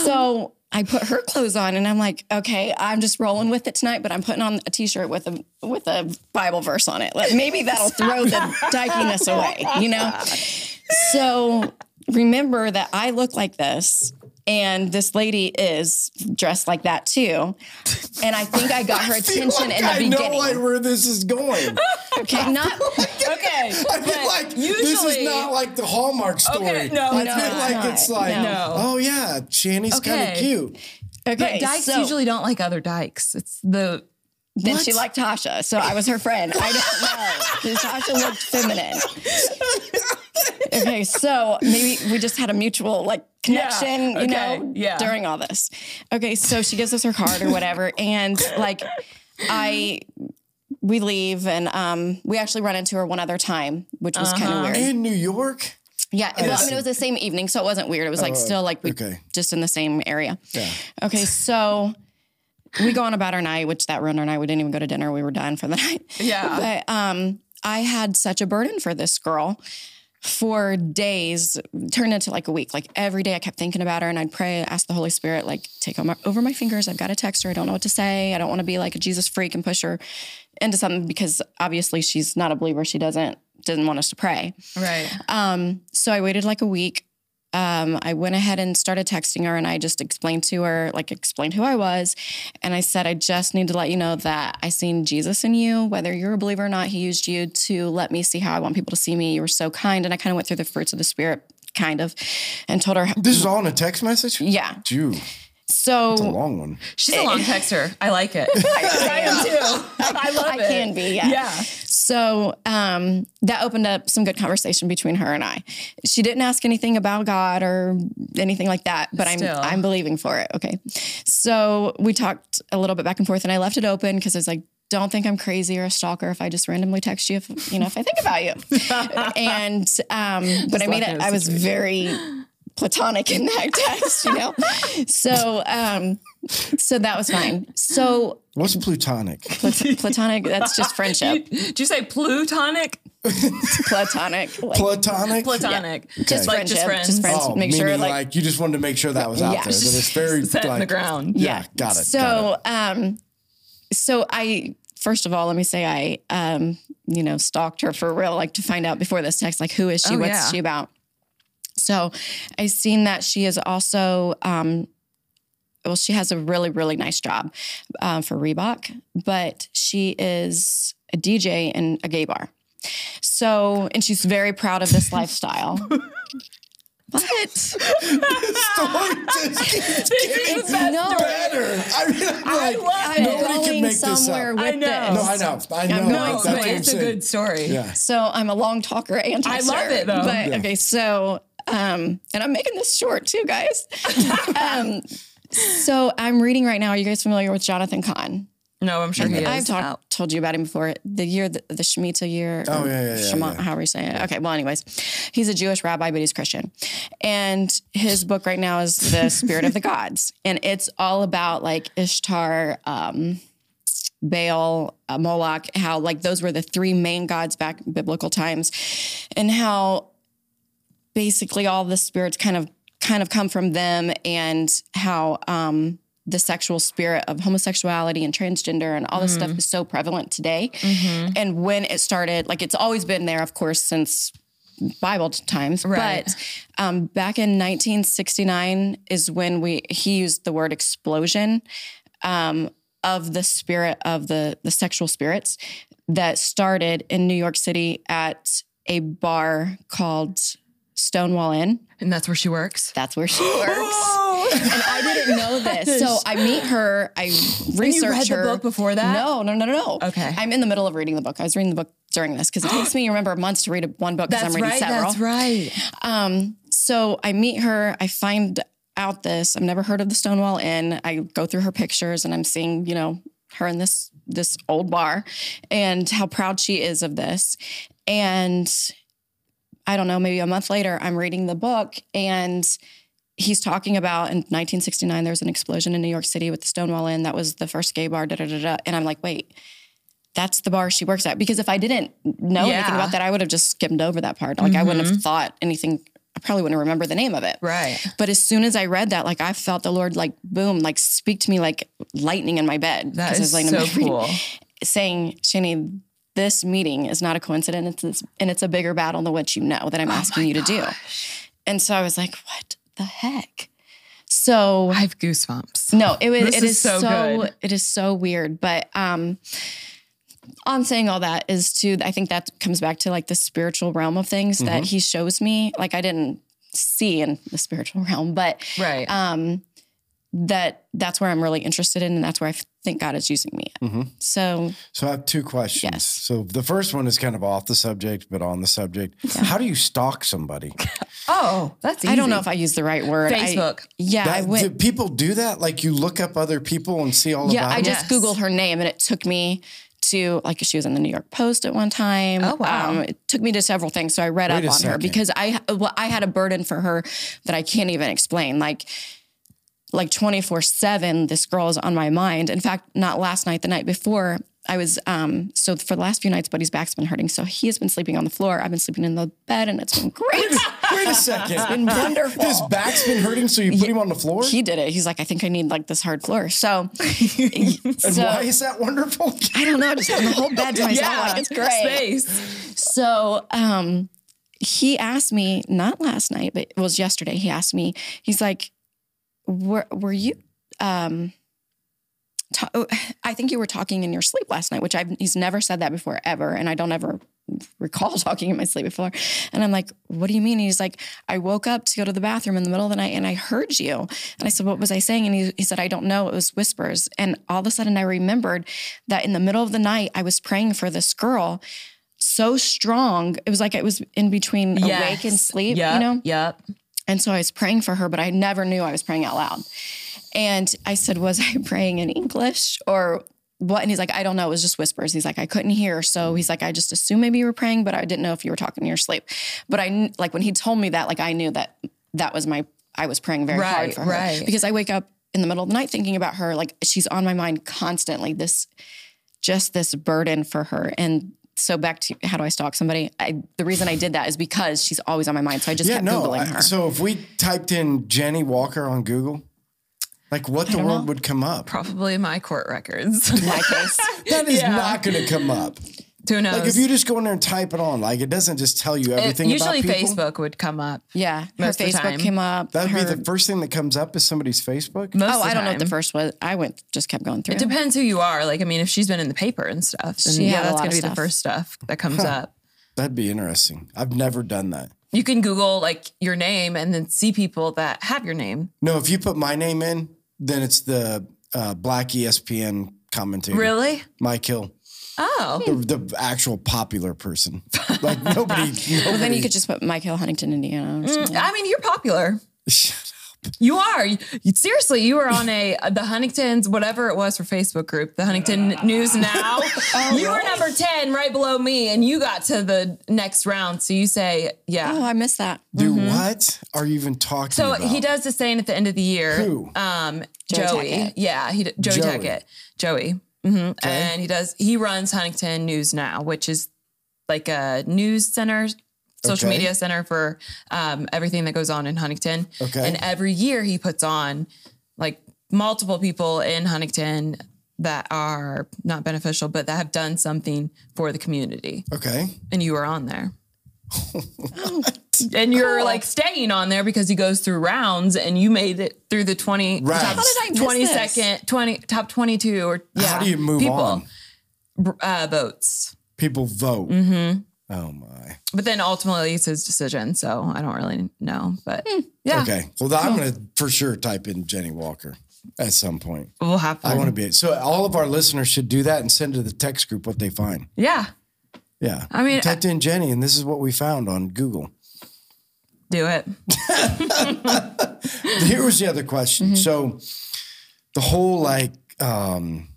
So I put her clothes on, and I'm like, "Okay, I'm just rolling with it tonight." But I'm putting on a t-shirt with a with a Bible verse on it. Like, maybe that'll throw the dykiness away, you know. So remember that I look like this. And this lady is dressed like that too. And I think I got her I feel attention like in the beginning. I beginning. know like where this is going. okay, not Okay. I feel but like this is not like the Hallmark story. Okay, no, I it's feel not. like it's like, No. oh yeah, Shani's kind of cute. okay. But dykes so usually don't like other dykes. It's the then What? she liked Tasha, so I was her friend. I don't know. 'cause Tasha looked feminine. Okay, so maybe we just had a mutual like connection, you okay, know, yeah. during all this. Okay, so she gives us her card or whatever, and like I we leave and um, we actually run into her one other time, which was kind of Uh-huh. weird. In New York? Yeah, well, I mean, it was the same evening, so it wasn't weird. It was like Oh, still like we okay. just in the same area. Yeah. Okay, so we go on about our night, which that ruined our night. We didn't even go to dinner. We were done for the night. Yeah. But um, I had such a burden for this girl for days, turned into like a week. Like every day I kept thinking about her and I'd pray, ask the Holy Spirit, like, take over my, over my fingers. I've got to text her. I don't know what to say. I don't want to be like a Jesus freak and push her into something because obviously she's not a believer. She doesn't didn't want us to pray. Right. Um, so I waited like a week. Um, I went ahead and started texting her and I just explained to her, like explained who I was. And I said, I just need to let you know that I seen Jesus in you, whether you're a believer or not, he used you to let me see how I want people to see me. You were so kind. And I kind of went through the fruits of the spirit, kind of, and told her, This is all in a text message? yeah. Jew. So It's a long one. She's a long texter. I like it. I, am too. I love I it. can be, yeah. Yeah. So um, that opened up some good conversation between her and I. She didn't ask anything about God or anything like that, but I'm I'm believing for it. Okay. So we talked a little bit back and forth, and I left it open because I was like, don't think I'm crazy or a stalker if I just randomly text you if you know if I think about you. and um, but I made laughing it. I was very platonic in that text, you know. so um, so that was fine. So What's plutonic? plat- platonic. That's just friendship. Did you say plutonic? Platonic. Like, Platonic? Platonic. just Like friendship. just friends. Just friends. Oh, Make meaning sure like, like, you just wanted to make sure that was out Yeah. there. That it's very Set in the ground. Yeah, got it. got So um so I first of all, let me say I um, you know, stalked her for real, like to find out before this text, like who is she? Oh, What's yeah. she about? So I seen that she is also um well, she has a really, really nice job um, for Reebok, but she is a DJ in a gay bar. So, and she's very proud of this lifestyle. what? it. Story just keeps getting No. better. I mean, I'm like, love I'm it. Nobody can going make this up. somewhere with I know. this. no, I know. I know. going No, That's but I'm it's a saying. good story. Yeah. So I'm a long talker and I love it, though. But Yeah. okay, so um, and I'm making this short too, guys. um, so I'm reading right now. Are you guys familiar with Jonathan Cahn? No, I'm sure he is. I've talked, out. told you about him before. The year, the, the Shemitah year. Oh, yeah, yeah, yeah, Shema- yeah. However you say it. Okay. Well, anyways, he's a Jewish rabbi, but he's Christian. And his book right now is The Spirit of the Gods. And it's all about like Ishtar, um, Baal, uh, Moloch, how like those were the three main gods back in biblical times, and how basically all the spirits kind of kind of come from them, and how um, the sexual spirit of homosexuality and transgender and all this stuff is so prevalent today. And when it started, like it's always been there, of course, since Bible times. Right. But um, back in 1969 is when we he used the word explosion um, of the spirit of the the sexual spirits that started in New York City at a bar called Stonewall Inn. And that's where she works. That's where she works. and I didn't know this. So I meet her, I research read the her. book before that? No, no, no, no, no. Okay. I'm in the middle of reading the book. I was reading the book during this because it takes me, you remember, months to read a, one book because I'm That's reading right. several. That's right. Um, so I meet her, I find out this. I've never heard of the Stonewall Inn. I go through her pictures and I'm seeing, you know, her in this this old bar and how proud she is of this. And I don't know, maybe a month later, I'm reading the book and he's talking about in 1969 there was an explosion in New York City with the Stonewall Inn. That was the first gay bar, da da da da. And I'm like, wait, that's the bar she works at. Because if I didn't know anything about that, I would have just skimmed over that part. Like I wouldn't have mm-hmm. thought anything. I probably wouldn't remember the name of it. Right. But as soon as I read that, like I felt the Lord like boom, like speak to me like lightning in my bed. That 'Cause I was laying so reading- cool. Saying, Shani, this meeting is not a coincidence, it's, and it's a bigger battle than what you know that I'm asking you to do. And so I was like, what the heck? So I have goosebumps. no, it was This it is is, so so, good. it is so weird. But um I'm saying all that is to I think that comes back to like the spiritual realm of things that he shows me. Like I didn't see in the spiritual realm, but Right. um that that's where I'm really interested in and that's where I think God is using me. at. So So I have two questions. Yes. So the first one is kind of off the subject, but on the subject. How do you stalk somebody? oh, that's easy. I don't know if I use the right word. I- Facebook. yeah, I That- went do people do that? Like you look up other people and see all Yeah, about I just Yes. Googled her name and it took me to like she was in the New York Post at one time. Oh, wow. Um, it took me to several things, so I read Wait up a on her because I well, I had a burden for her that I can't even explain. Like like 24 7 this girl is on my mind in fact not last night the night before i was um so for the last few nights buddy's back's been hurting so he has been sleeping on the floor i've been sleeping in the bed and it's been great Wait a second. been wonderful His back's been hurting, so you put him on the floor? he did it he's like i think i need like this hard floor so, and so why is that wonderful? i don't know just having the whole bed to myself Yeah, like it's great Space. So um, he asked me, not last night, but it was yesterday. He asked me, he's like, were, were you, um, ta- oh, I think you were talking in your sleep last night, which I've, he's never said that before ever. And I don't ever recall talking in my sleep before. And I'm like, what do you mean? And he's like, I woke up to go to the bathroom in the middle of the night and I heard you. And I said, what was I saying? And he, he said, I don't know. It was whispers. And all of a sudden I remembered that in the middle of the night, I was praying for this girl so strong. It was like it was in between awake and sleep, Yep, you know? Yep. And so I was praying for her, but I never knew I was praying out loud. And I said, Was I praying in English or what? And he's like, I don't know. It was just whispers. He's like, I couldn't hear. So he's like, I just assumed maybe you were praying, but I didn't know if you were talking in your sleep. But I, like, when he told me that, like, I knew that that was my, I was praying very hard for her. right. Because I wake up in the middle of the night thinking about her. Like, she's on my mind constantly. This, just this burden for her. And so back to how do I stalk somebody? I, the reason I did that is because she's always on my mind. So I just Yeah, kept no. Googling I- her. so if we typed in Jenny Walker on Google, like what the world know. would come up? Probably my court records. my case. That is Yeah. not going to come up. Who knows? Like if you just go in there and type it on, like it doesn't just tell you It- everything usually about people. Facebook would come up. Yeah, her Most of the Facebook time. came up. That'd her, be the first thing that comes up is somebody's Facebook. Most Oh, of the I don't know what the first was. I went just kept going through. It depends who you are. Like, I mean, if she's been in the paper and stuff, then She yeah, that's gonna be the first stuff that comes up. That'd be interesting. I've never done that. You can Google like your name and then see people that have your name. No, if you put my name in, then it's the uh, black ESPN commentator. Really? Mike Hill, Oh, the, the actual popular person. Like nobody. well, then you could just put Mike Hill, Huntington, Indiana. Or something. I mean, you're popular. You are. You- seriously, you were on a the Huntington's whatever it was for Facebook group, the Huntington News Now. you were number 10 right below me and you got to the next round. So you say, yeah. Oh, I missed that. Do what are you even talking about? So about? he does the saying at the end of the year. Who? Um, Joey Joey. Yeah, he Joey, Joey. Tackett. Joey. Hmm And he does. He runs Huntington News Now, which is like a news center, social Okay. media center for um, everything that goes on in Huntington. Okay. And every year he puts on like multiple people in Huntington that are not beneficial, but that have done something for the community. Okay. And you were on there. And you're like staying on there because he goes through rounds and you made it through the 20 Rounds. top How did I miss 20 this? 20 top 22 or yeah, How do you move on? br- Uh, votes. People vote. Mm-hmm. Oh my. But then ultimately it's his decision, so I don't really know, but Hmm. yeah. Okay. Well, I'm going to for sure type in Jenny Walker at some point. We'll have I want to be so all of our listeners should do that and send to the text group what they find. yeah, Yeah. I mean, typed in Jenny and this is what we found on Google. do it. Here was the other question. Mm-hmm. So the whole like um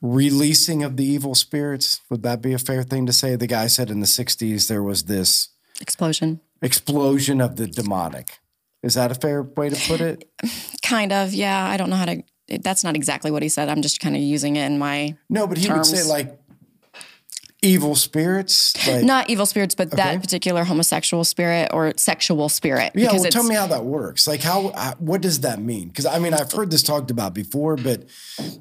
releasing of the evil spirits, would that be a fair thing to say? The guy said in the 60s there was this Explosion. explosion of the demonic. Is that a fair way to put it? Kind of. Yeah. I don't know how to. That's not exactly what he said. I'm just kind of using it in my No, but he would say like evil spirits. Like not evil spirits, but Okay. that particular homosexual spirit or sexual spirit. Yeah, because well, tell me how that works. Like, how, uh, what does that mean? Because I mean, I've heard this talked about before, but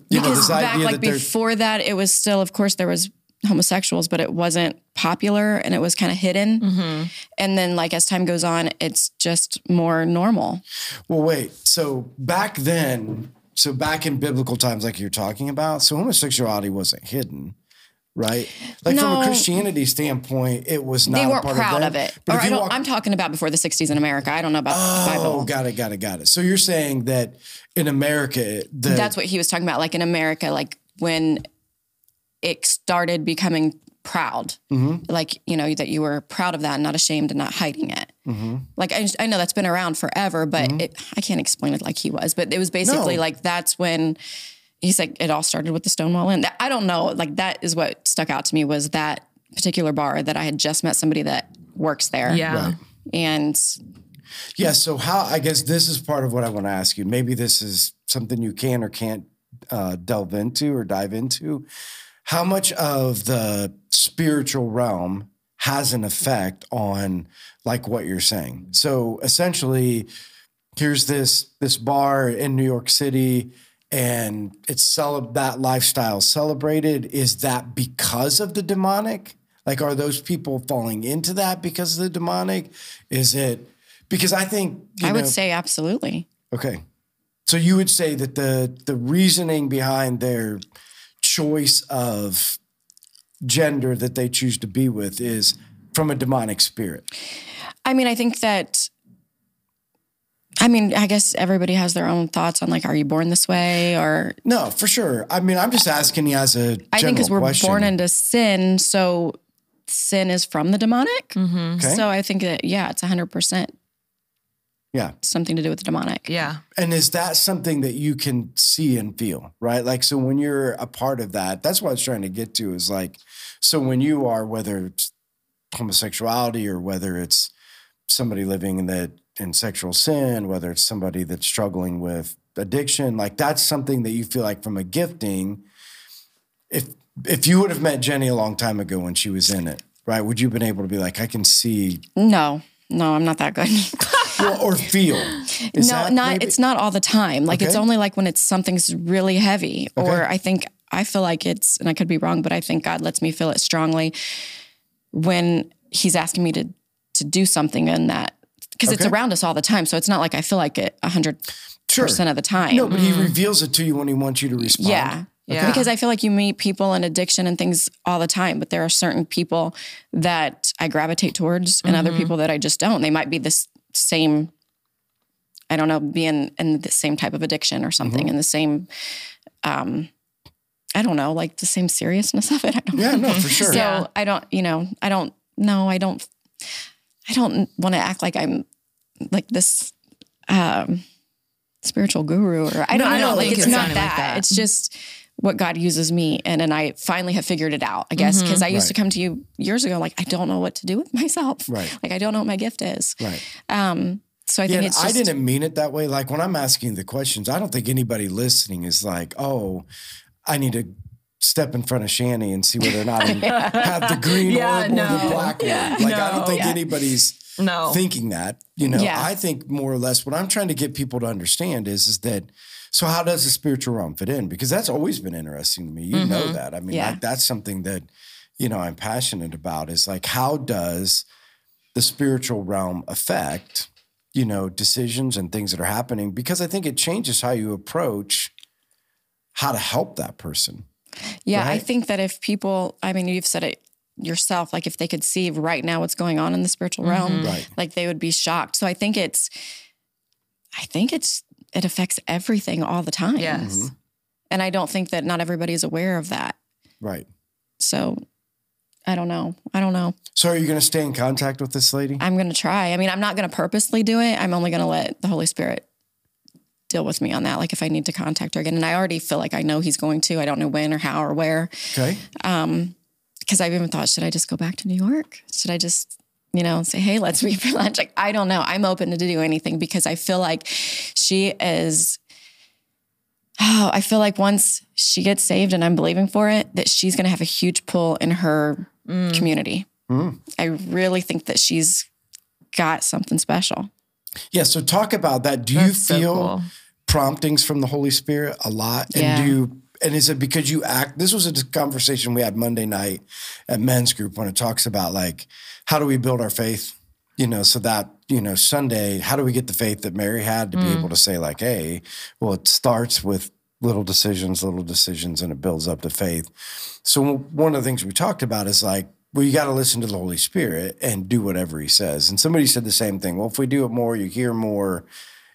you know, this back idea like that before that it was still of course there was homosexuals but it wasn't popular and it was kind of hidden Mm-hmm. and then like as time goes on it's just more normal well, wait. So back then, so back in biblical times, like you're talking about, so homosexuality wasn't hidden, right? Like from a Christianity standpoint, it was not. they a weren't part proud of, of, it But or I don't, walk, I'm talking about before the 60s in america i don't know about the Oh, bible got it, got it, got it. So you're saying that in America, the, that's what he was talking about like in america like when it started becoming proud Mm-hmm. like you know that you were proud of that and not ashamed and not hiding it Mm-hmm. like I, I know that's been around forever but it, i can't explain it like he was but it was basically No. like that's when he's like, it all started with the Stonewall Inn. I don't know. Like that is what stuck out to me was that particular bar that I had just met somebody that works there. Yeah. Right. And Yeah. So how? I guess this is part of what I want to ask you. Maybe this is something you can or can't uh, delve into or dive into. How much of the spiritual realm has an effect on like what you're saying? So essentially, here's this this bar in New York City. And it's cele- that lifestyle celebrated. Is that because of the demonic? Like, are those people falling into that because of the demonic? Is it because I think you I would say absolutely. okay. So you would say that the the reasoning behind their choice of gender that they choose to be with is from a demonic spirit. I mean, I think that. I mean, I guess everybody has their own thoughts on like, are you born this way? Or No, for sure. I mean, I'm just asking you as a I think because we're question. born into sin, so sin is from the demonic. Mm-hmm. Okay. So I think that yeah, it's hundred percent yeah. something to do with the demonic. Yeah. And is that something that you can see and feel, right? Like, so when you're a part of that, that's what I was trying to get to is like, so when you are, whether it's homosexuality or whether it's somebody living in the in sexual sin, whether it's somebody that's struggling with addiction, like that's something that you feel like from a gifting. If if you would have met Jenny a long time ago when she was in it, right? Would you have been able to be like, I can see No, no, I'm not that good. well, or feel? Is no, not maybe- it's not all the time. Like it's only like when it's something's really heavy, or I think I feel like it's, and I could be wrong, but I think God lets me feel it strongly when He's asking me to to do something in that because it's around us all the time. So it's not like I feel like it hundred Sure. percent of the time. No, but he mm. reveals it to you when he wants you to respond. Yeah. Yeah. Because I feel like you meet people in addiction and things all the time, but there are certain people that I gravitate towards and other mm-hmm. people that I just don't. They might be this same, I don't know, being in the same type of addiction or something, mm-hmm. in the same, um, I don't know, like the same seriousness of it. I don't Yeah, know. no, for sure. So Yeah. I don't, you know, I don't, no, I don't, I don't want to act like I'm like this, um, spiritual guru or I don't I know. don't like think it's it's not that. like that. It's just what God uses me in. And I finally have figured it out, I guess. Cause I used to come to you years ago, like, I don't know what to do with myself. Right. Like, I don't know what my gift is. Right. Um, so I Yeah, think and it's I didn't mean it that way. Like when I'm asking the questions, I don't think anybody listening is like, oh, I need to step in front of Shani and see whether or not I have the green Yeah, orb or the black Yeah, orb. Like I don't think Yeah. anybody's No. thinking that. You know, Yeah. I think more or less what I'm trying to get people to understand is is that so how does the spiritual realm fit in? Because that's always been interesting to me. You know mm-hmm. that. I mean, Yeah. that's something that, you know, I'm passionate about is like how does the spiritual realm affect, you know, decisions and things that are happening? Because I think it changes how you approach how to help that person. Yeah, I think that if people, I mean, you've said it yourself, like if they could see right now what's going on in the spiritual mm-hmm. realm, Right. like they would be shocked. So I think it's, I think it's, it affects everything all the time. Yes. Mm-hmm. And I don't think that not everybody is aware of that. Right. So I don't know. I don't know. So are you going to stay in contact with this lady? I'm going to try. I mean, I'm not going to purposely do it. I'm only going to let the Holy Spirit deal with me on that. Like if I need to contact her again. And I already feel like I know he's going to. I don't know when or how or where. Okay. Um, because I've even thought, should I just go back to New York? Should I just, you know, say, hey, let's meet for lunch? Like, I don't know. I'm open to do anything because I feel like she is. Oh, I feel like once she gets saved and I'm believing for it, that she's going to have a huge pull in her community. I really think that she's got something special. Yeah. So talk about that. Do you That's so feel cool. Promptings from the Holy Spirit a lot? And Yeah. do you, and is it because you act? This was a conversation we had Monday night at men's group when it talks about like, how do we build our faith? You know, so that, you know, Sunday, how do we get the faith that Mary had to be mm. able to say, like, hey, well, it starts with little decisions, little decisions, and it builds up to faith. So one of the things we talked about is like, well, you got to listen to the Holy Spirit and do whatever He says. And somebody said the same thing. Well, if we do it more, you hear more.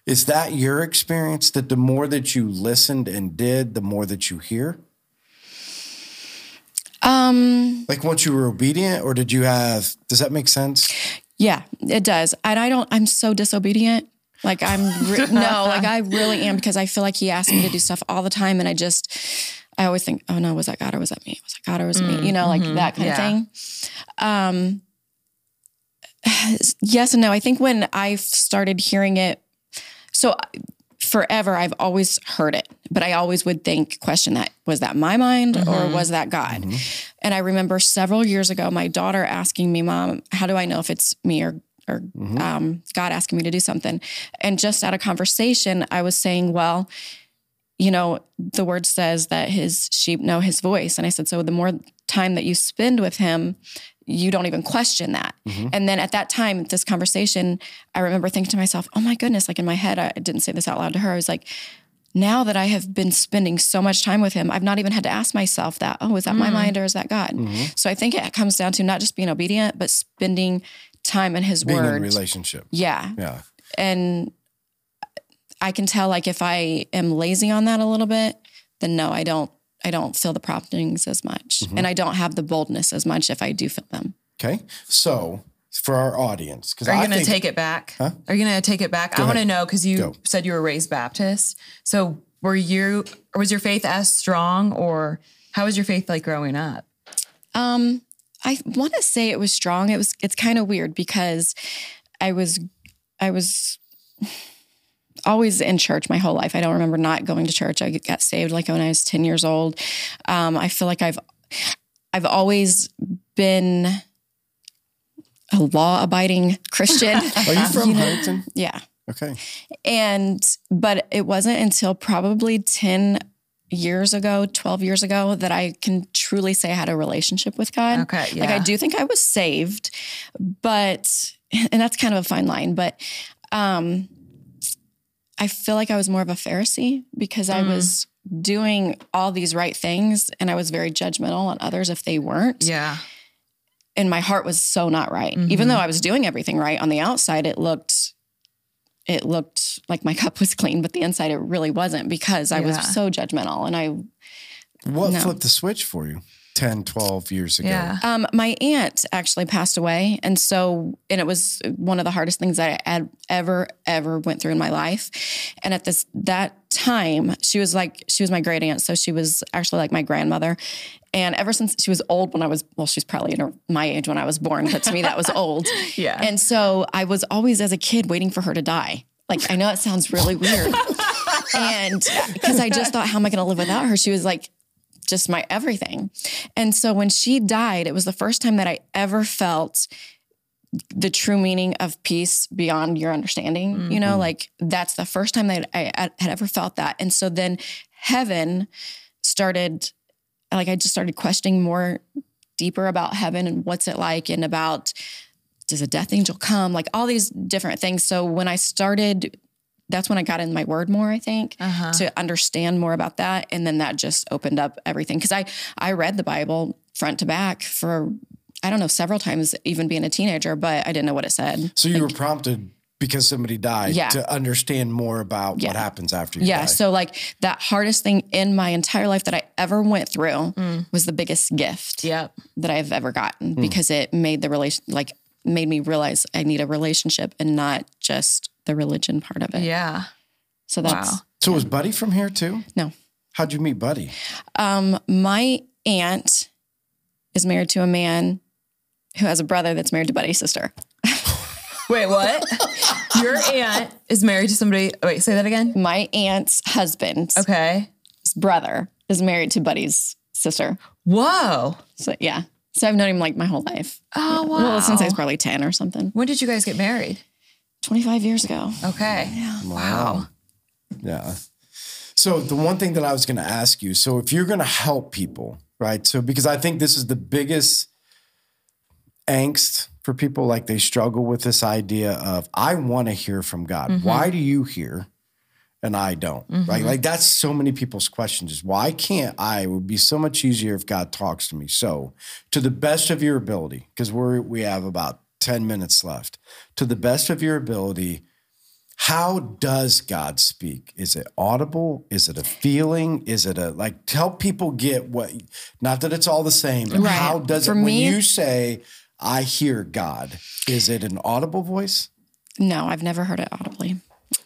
Is that your experience that the more that you listened and did, the more that you hear? Um, Like once you were obedient, or did you have? Does that make sense? yeah, it does. And I don't, I'm so disobedient. Like I'm re- no, like I really am because I feel like he asked me to do stuff all the time, and I just I always think, oh no, was that God or was that me? Was that God or was it me? You know, like that kind Yeah. of thing. Um, yes and no. I think when I started hearing it, so forever I've always heard it, but I always would think, question that was that my mind or mm-hmm. was that God? Mm-hmm. And I remember several years ago, my daughter asking me, "Mom, how do I know if it's me or or mm-hmm. um, God asking me to do something?" And just out of conversation, I was saying, "Well." You know, the word says that his sheep know his voice. And I said, so the more time that you spend with him, you don't even question that. Mm-hmm. And then at that time, this conversation, I remember thinking to myself, oh my goodness, like in my head, I didn't say this out loud to her. I was like, now that I have been spending so much time with him, I've not even had to ask myself that, oh, is that my mm. mind or is that God? Mm-hmm. So I think it comes down to not just being obedient, but spending time in his Being in word. relationship. yeah. Yeah. And I can tell like if I am lazy on that a little bit, then no, I don't I don't feel the promptings as much. Mm-hmm. And I don't have the boldness as much if I do feel them. Okay. So for our audience, because Are you going to take it back? Are you going to take it back? I want to know because you Go. said you were raised Baptist. So were you, or was your faith as strong, or how was your faith like growing up? Um, I want to say it was strong. It was. It's kind of weird because I was, I was always in church my whole life. I don't remember not going to church. I got saved like when I was ten years old. Um, I feel like I've, I've always been a law-abiding Christian. Are you from Huntington? yeah. Okay. And but it wasn't until probably 10 years ago, 12 years ago that I can truly say I had a relationship with God. Okay, Like I do think I was saved, but and that's kind of a fine line, but um I feel like I was more of a Pharisee because I mm. was doing all these right things and I was very judgmental on others if they weren't Yeah. and my heart was so not right. Even mm-hmm. though I was doing everything right on the outside, it looked it looked like my cup was clean, but the inside it really wasn't because I Yeah. was so judgmental. And I What No. flipped the switch for you 10, 12 years ago? Yeah. um my aunt actually passed away. And so and it was one of the hardest things that I had ever, ever went through in my life. And at this that time, she was like she was my great aunt. So she was actually like my grandmother. And ever since she was old when I was, well, she's probably in her, my age when I was born, but to me that was old. Yeah. And so I was always as a kid waiting for her to die. Like I know it sounds really weird. and because I just thought, how am I going to live without her? She was like just my everything. And so when she died, it was the first time that I ever felt the true meaning of peace beyond your understanding. You know, mm-hmm. like that's the first time that I, I had ever felt that. And so then heaven started, like I just started questioning more deeper about heaven and what's it like and about does a death angel come? Like all these different things. So when I started, that's when I got in my word more, I think, to understand more about that. And then that just opened up everything. Cause I I read the Bible front to back for I don't know, several times, even being a teenager, but I didn't know what it said. So you were prompted because somebody died Yeah. to understand more about Yeah. what happens after you Yeah. die. So like that hardest thing in my entire life that I ever went through was the biggest gift Yep. that I've ever gotten Hmm. because it made the relation like made me realize I need a relationship and not just the religion part of it. Yeah. So that's Wow. so was Buddy from here too? no. How'd you meet Buddy? Um, my aunt is married to a man who has a brother that's married to Buddy's sister. Wait, what? Your aunt is married to somebody. Wait, say that again. My aunt's husband. Okay. brother is married to Buddy's sister. Whoa. So yeah. So I've known him like my whole life. Oh, wow. Well, since I was probably 10 or something. when did you guys get married? 25 years ago. Okay. Wow. Yeah. So the one thing that I was going to ask you, so if you're going to help people, right? So because I think this is the biggest angst for people, like they struggle with this idea of I want to hear from God. Mm-hmm. Why do you hear? And I don't, right? Mm-hmm. Like that's so many people's questions is why can't I? It would be so much easier if God talks to me. So, to the best of your ability, because we're we have about 10 minutes left, to the best of your ability, how does God speak? Is it audible? Is it a feeling? Is it a like help people get what not that it's all the same, but Right. how does For it when you say I hear God, is it an audible voice? No, I've never heard it audibly.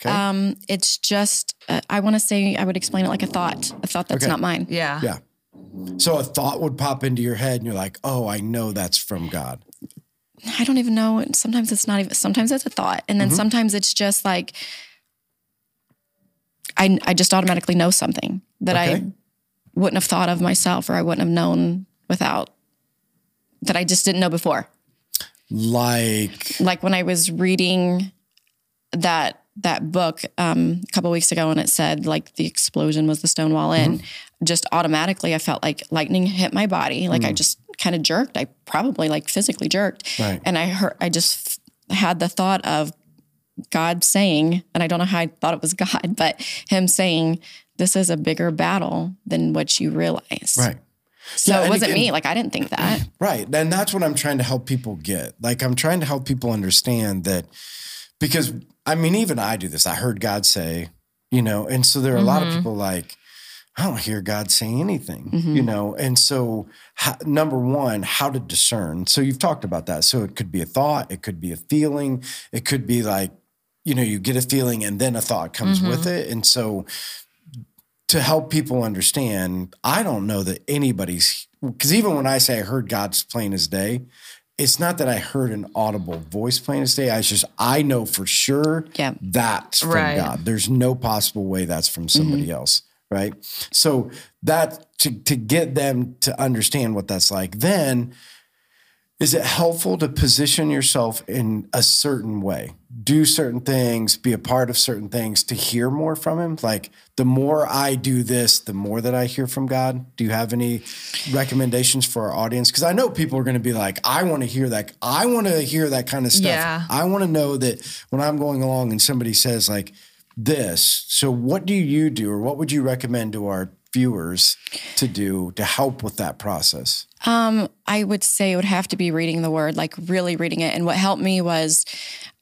Okay. Um, it's just uh, I want to say I would explain it like a thought, a thought that's Okay. not mine. Yeah. Yeah. So a thought would pop into your head and you're like, oh, I know that's from God. I don't even know. And sometimes it's not even. Sometimes it's a thought, and then Mm-hmm. sometimes it's just like I I just automatically know something that Okay. I wouldn't have thought of myself, or I wouldn't have known without that I just didn't know before. Like, Like when I was reading that that book um, a couple weeks ago, and it said like the explosion was the Stonewall Inn. Mm-hmm. Just automatically, I felt like lightning hit my body. Like Mm. I just kind of jerked. I probably like physically jerked, Right. and I heard. I just f- had the thought of God saying, and I don't know how I thought it was God, but Him saying, "This is a bigger battle than what you realize." right. So Yeah, it wasn't again- me. Like I didn't think that. Right. And that's what I'm trying to help people get. Like, I'm trying to help people understand that because I mean, even I do this. I heard God say, you know, and so there are a lot of mm-hmm. people like, I don't hear God say anything, mm-hmm. you know? And so, how, number one, how to discern. So, you've talked about that. So, it could be a thought, it could be a feeling, it could be like, you know, you get a feeling and then a thought comes mm-hmm. with it. And so, to help people understand, I don't know that anybody's because even when I say I heard God's plain as day, it's not that I heard an audible voice plain as day. I just I know for sure Yeah. that's from Right. God. There's no possible way that's from mm-hmm. somebody else. Right. So that to to get them to understand what that's like, then is it helpful to position yourself in a certain way? Do certain things be a part of certain things to hear more from him? Like the more i do this the more that i hear from god. Do you have any recommendations for our audience? Because i know people are going to be like i want to hear that i want to hear that kind of stuff. Yeah. i want to know that when i'm going along and somebody says like this so what do you do or what would you recommend to our viewers to do to help with that process Um, I would say it would have to be reading the word, like really reading it. And what helped me was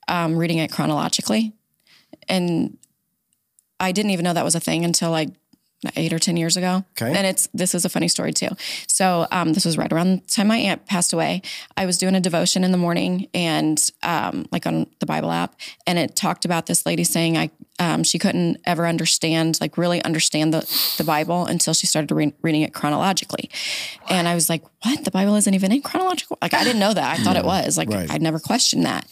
um, reading it chronologically. And I didn't even know that was a thing until like eight or 10 years ago. Okay. And it's, this is a funny story too. So um, this was right around the time my aunt passed away. I was doing a devotion in the morning and um, like on the Bible app. And it talked about this lady saying I, um, she couldn't ever understand, like really understand the, the Bible until she started re- reading it chronologically. And I was like, what? The Bible isn't even in chronological? Like, I didn't know that. I thought it was. Like, Right. I'd never questioned that.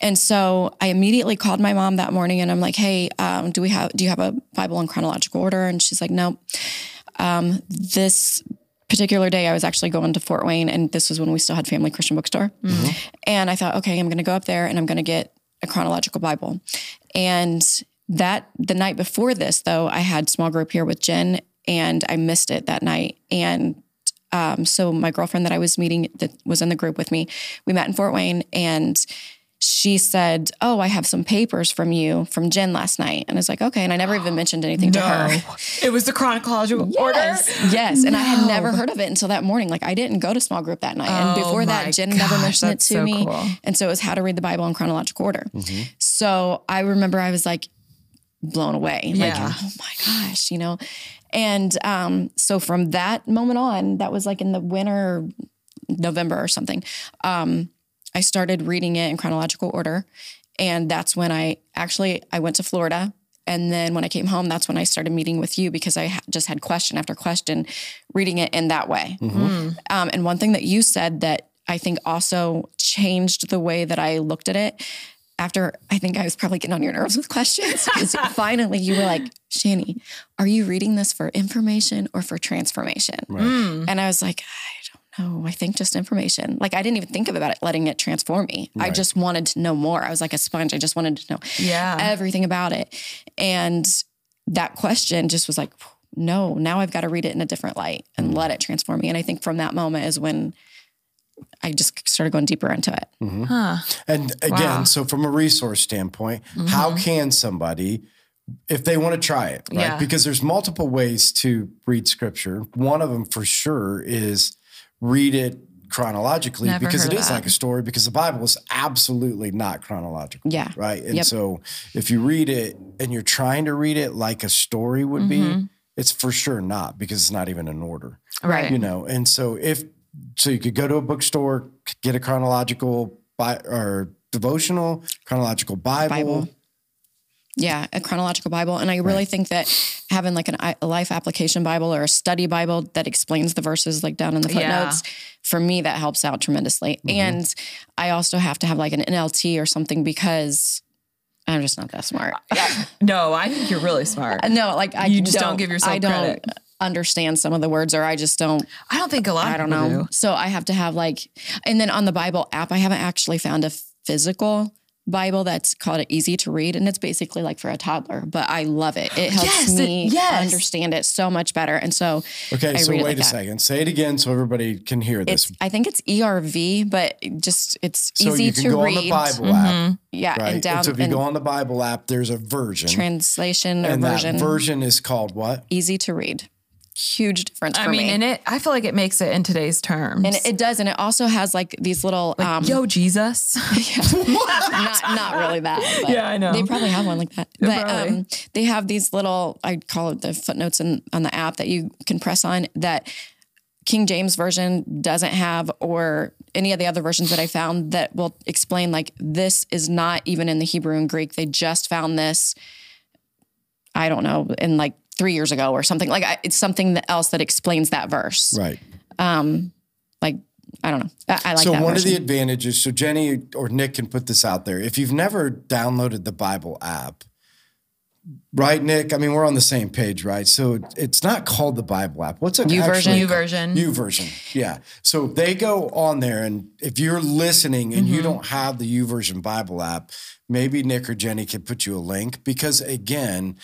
And so I immediately called my mom that morning and I'm like, hey, um, do we have, do you have a Bible in chronological order? And she's like, no. Um, this particular day, I was actually going to Fort Wayne and this was when we still had Family Christian Bookstore. And I thought, okay, I'm going to go up there and I'm going to get a chronological Bible. And that the night before this, though, I had small group here with Jen and I missed it that night. And um, so my girlfriend that I was meeting that was in the group with me, we met in Fort Wayne and she said, Oh, I have some papers from you from Jen last night. And I was like, Okay. And I never even mentioned anything to her. It was the chronological order. Yes. Yes. And I had never heard of it until that morning. Like I didn't go to small group that night. Oh and before that, Jen never mentioned it to so me. cool. And so it was how to read the Bible in chronological order. So I remember I was like blown away. Like, oh my gosh, you know? And um, so from that moment on, that was like in the winter, November or something. Um, I started reading it in chronological order. And that's when I actually I went to Florida. And then when I came home, that's when I started meeting with you because I ha- just had question after question, reading it in that way. Um, and one thing that you said that I think also changed the way that I looked at it after I think I was probably getting on your nerves with questions because finally you were like, Shani, are you reading this for information or for transformation? Mm. And I was like, I don't know. I think just information. Like I didn't even think about it letting it transform me. I just wanted to know more. I was like a sponge. I just wanted to know Yeah. everything about it. And that question just was like, no, now I've got to read it in a different light and mm. let it transform me. And I think from that moment is when I just started going deeper into it. Huh. And again, Wow. so from a resource standpoint, how can somebody, if they want to try it, right? Yeah. Because there's multiple ways to read scripture. One of them for sure is read it chronologically Never because it heard of is that. like a story because the Bible is absolutely not chronological. Yeah. Right. And Yep. so if you read it and you're trying to read it like a story would Mm-hmm. be, it's for sure not because it's not even in order Right. you know and so if so you could go to a bookstore get a chronological bi- or devotional chronological bible, Bible. Yeah, a chronological Bible. And I really think that having like an, a life application Bible or a study Bible that explains the verses like down in the Yeah. footnotes, for me, that helps out tremendously. Mm-hmm. And I also have to have like an NLT or something because I'm just not that smart. No, I think you're really smart. No, like I You just don't give yourself I don't credit. Understand some of the words or I just don't I don't think a lot. I don't know. do. So I have to have like, and then on the Bible app, I haven't actually found a physical Bible that's called it easy to read, and it's basically like for a toddler. But I love it. It helps Yes, it- me yes. understand it so much better. And so Okay, I so read it wait like a that. second. Say it again so everybody can hear this. it's I think it's ERV, but just it's so easy you can to go read. on the Bible mm-hmm. app, Yeah, right? and down so if you and go on the Bible app, there's a version, translation or and version, that version is called what? easy to read. Huge difference I mean, me. and it. I feel like it makes it in today's terms. and it does, and it also has like these little um, Yo, Jesus. not not really that. Yeah, I know. They probably have one like that. But um, they have these little I call it the footnotes in, on the app that you can press on that King James version doesn't have or any of the other versions that I found that will explain like this is not even in the Hebrew and Greek. They just found this I don't know in like 3 years ago or something. Like I, it's something else that explains that verse. Right. Um, like I don't know. I, I like so that one of the advantages, so Jenny or Nick can put this out there. If you've never downloaded the Bible app, right, Nick? I mean, we're on the same page, right? So it's not called the Bible app. What's it? YouVersion. actually YouVersion. U version. Yeah. So they go on there, and if you're listening and you mm-hmm. don't have the YouVersion Bible app, maybe Nick or Jenny can put you a link because again.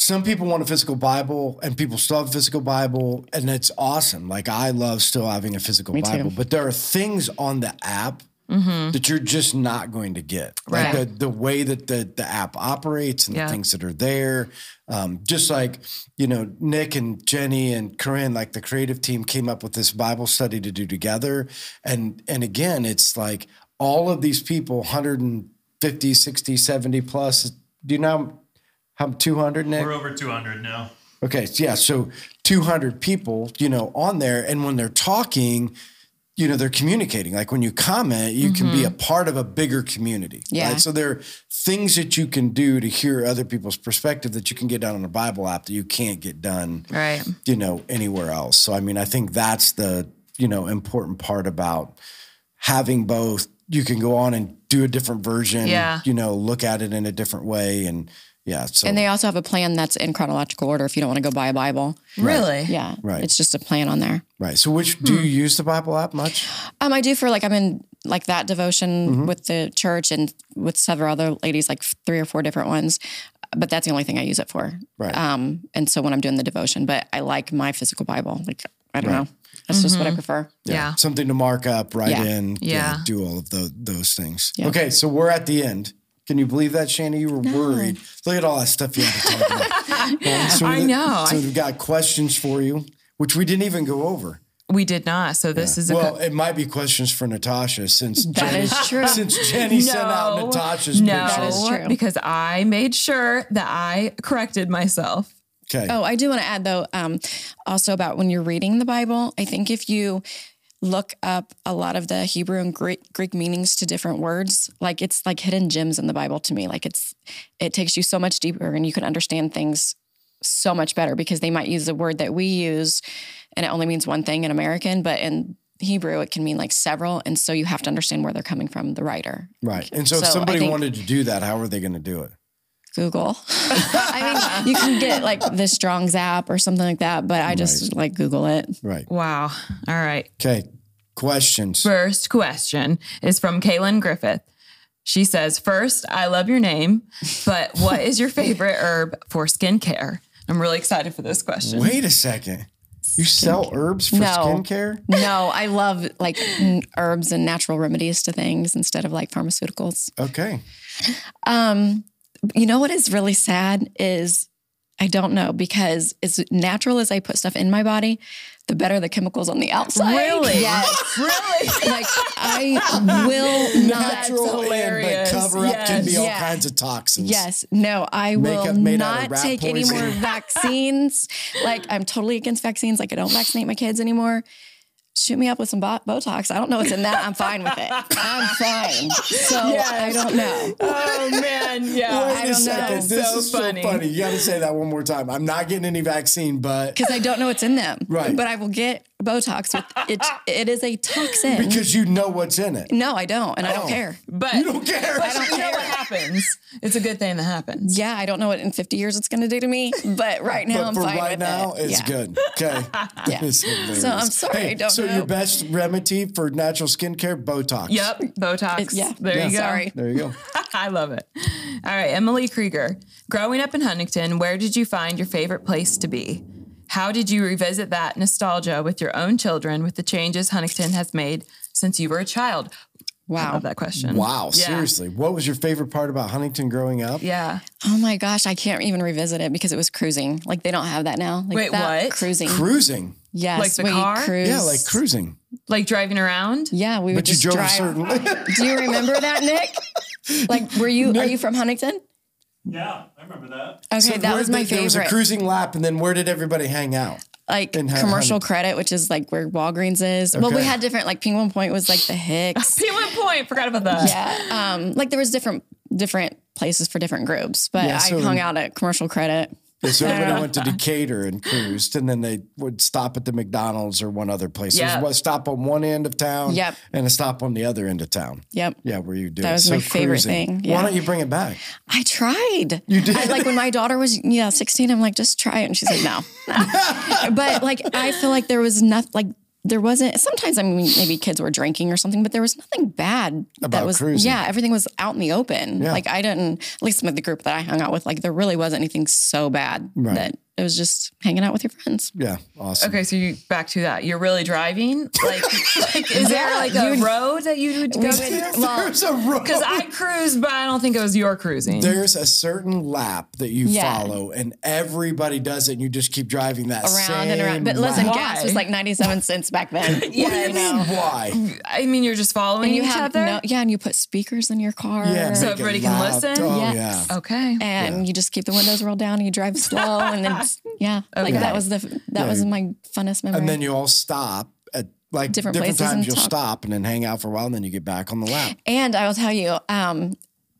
Some people want a physical Bible and people still have a physical Bible, and it's awesome. Like, I love still having a physical Me too. Bible, but there are things on the app that you're just not going to get. Like Right. the, the way that the, the app operates and Yeah. the things that are there. Um, just like, you know, Nick and Jenny and Corinne, like the creative team came up with this Bible study to do together. And and again, it's like all of these people, 150, 60, 70 plus. Do you know how 200, Nick? We're over 200 now. Okay, yeah, so 200 people, you know, on there, and when they're talking, you know, they're communicating. Like when you comment, you can be a mm-hmm. part of a bigger community. Yeah. Right? So there are things that you can do to hear other people's perspective that you can get done on a Bible app that you can't get done, Right. you know, anywhere else. So I mean, I think that's the you know important part about having both. You can go on and do a different version. Yeah. You know, look at it in a different way, and yeah. So And they also have a plan that's in chronological order if you don't want to go buy a Bible. Really? Yeah. Right. It's just a plan on there. right. So which do you use the Bible app much? Um, I do for like I'm in like that devotion with the church and with several other ladies, like three or four different ones. But that's the only thing I use it for. Right. Um, and so when I'm doing the devotion, but I like my physical Bible. Like I don't know. That's just what I prefer. Yeah. something to mark up, write Yeah. in, Yeah. do all of those those things. Yeah. Okay, so we're at the end. Can you believe that, Shannon? You were worried. Look at all that stuff you had to talk about. Um, so I we- know. So we've got questions for you, which we didn't even go over. We did not. So this is a Well, it might be questions for Natasha since That Jenny, is true. since Jenny sent out Natasha's no, picture. That is true. because I made sure that I corrected myself. Okay. Oh, I do want to add though, um, also about when you're reading the Bible. I think if you look up a lot of the Hebrew and Greek, Greek meanings to different words, like it's like hidden gems in the Bible to me. Like it's it takes you so much deeper, and you can understand things so much better because they might use a word that we use, and it only means one thing in American, but in Hebrew it can mean like several, and so you have to understand where they're coming from, the writer. Right. And so, if So I somebody think- wanted to do that, how are they going to do it? Google. I mean, you can get like the Strong's app or something like that, but I just like Google it. Right. Wow. All right. Okay. Questions. First question is from Kaylin Griffith. She says, First, I love your name, but what is your favorite herb for skincare? I'm really excited for this question. Wait a second. You sell herbs for No. skincare? No, I love like n- herbs and natural remedies to things instead of like pharmaceuticals. Okay. Um, you know what is really sad is I don't know because as natural as I put stuff in my body, the better the chemicals on the outside. Really? Yes. Really? like I will not. Natural in, but cover up can be all Yes. kinds of toxins. Yes, no, I Makeup will made out of not rat take any more vaccines. like I'm totally against vaccines. Like I don't vaccinate my kids anymore. Shoot me up with some bo- Botox. I don't know what's in that. I'm fine with it. I'm fine. So I don't know. Oh man, yeah. Wait I a don't second. know. This So is funny. so funny. You got to say that one more time. I'm not getting any vaccine, but Because I don't know what's in them. Right. But I will get Botox with it. It is a toxin. because you know what's in it. no, I don't. And I Oh. don't care. But You don't care. But you know what happens. It's a good thing that happens. Yeah, I don't know what in 50 years it's going to do to me, but right now But I'm fine with it. But for fine right with now, it. it's Yeah. good. Okay. Yeah. So I'm sorry, Hey, I don't so know. Your best remedy for natural skincare, Botox. Yep, Botox. It- yeah. There Yeah. you go. Sorry. There you go. I love it. All right, Emily Krieger. Growing up in Huntington, where did you find your favorite place to be? How did you revisit that nostalgia with your own children with the changes Huntington has made since you were a child? I Wow. love that question. Wow. Yeah. Seriously. What was your favorite part about Huntington growing up? Yeah. Oh my gosh, I can't even revisit it because it was cruising. Like they don't have that now. Like Wait, that what? Cruising. Cruising. Yes. Like the we car? Cruise. Yeah, like cruising. Like driving around? Yeah, we would But you just drove drive. a certain Do you remember that, Nick? Like, were you? Are you from Huntington? Yeah, I remember that. Okay, So that was my did- There was a favorite. cruising lap, and then where did everybody hang out? like commercial Huntington. credit, which is like where Walgreens is. Well, we had different. Like Penguin Point was like the Hicks. Penguin Point. Forgot about that. yeah, um, like there was different different places for different groups, but Yeah, I so- hung out at commercial credit. Yeah, so everybody went to Decatur and cruised, and then they would stop at the McDonald's or one other place. Yeah. There's one stop on one end of town, Yep. and a stop on the other end of town. Yep. Yeah, where you do That was So my favorite cruising. thing, Why don't you bring it back? I tried. You did? I, like when my daughter was yeah 16, I'm like just try it, and she's like no. but like I feel like there was nothing like. There wasn't. Sometimes I mean, maybe kids were drinking or something, but there was nothing bad About that was. cruising. Yeah, everything was out in the open. Yeah. Like I didn't, at least with the group that I hung out with, like there really wasn't anything so bad Right. that it was just hanging out with your friends. Yeah, awesome. Okay, so you back to that. You're really driving? Like, like is there like a you- road that you would go to? There's a road. Because I cruised, but I don't think it was your cruising. There's a certain lap that you Yeah. follow, and everybody does it, and you just keep driving that Around and around. But listen, lap. gas was like 97 cents back then. What do you mean? Why? I mean, you're just following And you each have other. no, yeah, and you put speakers in your car. Yeah, So everybody can listen? Oh Yes. yeah. okay. and you just keep the windows rolled down and you drive slow and then yeah like that was the that was my funnest memory And then you all stop at like Different different, places times. and You'll talk. stop and then hang out for a while, and then you get back on the lap. and i will tell you um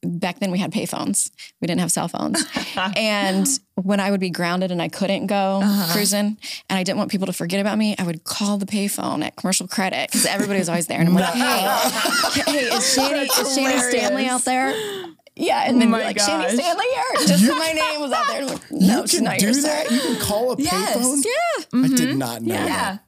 back then we had payphones we didn't have cell phones and when i would be grounded and i couldn't go Uh-huh. cruising and i didn't want people to forget about me i would call the payphone at commercial credit because everybody was always there and i'm like hey hey is shani is shani stanley out there yeah, and then Oh my be like gosh. Shani Stanley here. Just so my name was out there. I'm like, no, you she's can not do here, sir. that. You can call a Yes. payphone. Yeah, I did not know Yeah. that.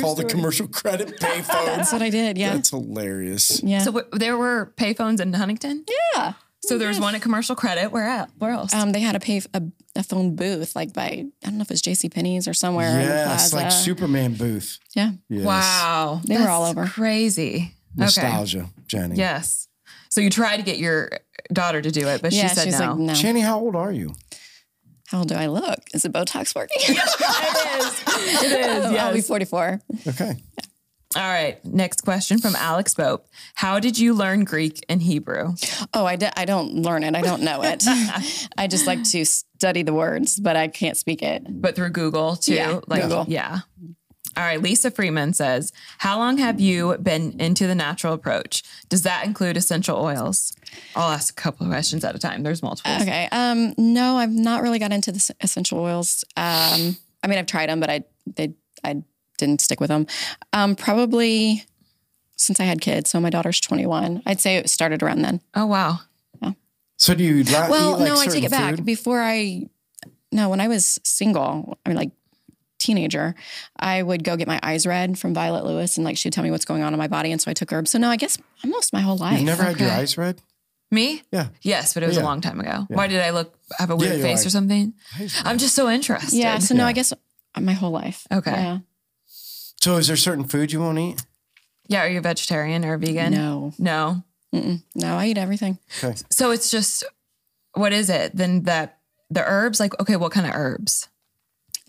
Call the commercial credit payphone. that's what I did. Yeah, That's hilarious. yeah. So w- there were payphones in Huntington. yeah. So there was one at Commercial Credit. Where at? Where else? Um, they had a pay a, a phone booth like by I don't know if it was J.C. Penney's or somewhere. in Yes, like Superman booth. yeah. Yes. wow, They were all over. Crazy. Okay. Nostalgia, Jenny. Yes. So you tried to get your daughter to do it, but Yeah, she said she's no. like, no. Jenny, how old are you? How old do I look? Is the Botox working? it is. It is. I'll be 44. Okay. All right. Next question from Alex Bope. How did you learn Greek and Hebrew? Oh, I, di- I don't learn it. I don't know it. I just like to study the words, but I can't speak it. But through Google too. Yeah, like Google. yeah. All right. Lisa Freeman says, How long have you been into the natural approach? Does that include essential oils? I'll ask a couple of questions at a time. There's multiple. Okay. Um, no, I've not really got into the essential oils. Um, I mean, I've tried them, but I they I didn't stick with them. Um, probably since I had kids. So my daughter's 21. I'd say it started around then. Oh wow. Yeah. So do you not Well, eat like no, I take it back. food? Before I, no, when I was single, I mean, like teenager, I would go get my eyes read from Violet Lewis, and like she'd tell me what's going on in my body, and so I took herbs. So no, I guess almost my whole life. You've never had your eyes read? Me? Yeah. Yes, but it was Yeah. a long time ago. Why did I look have a weird you're face like, or something? I'm just so interested. yeah. So no, Yeah. I guess my whole life. Okay. Yeah. So is there certain food you won't eat? Yeah, are you a vegetarian or a vegan? No, No. no, I eat everything. Okay. So it's just what is it? Then that the herbs, like okay, what kind of herbs?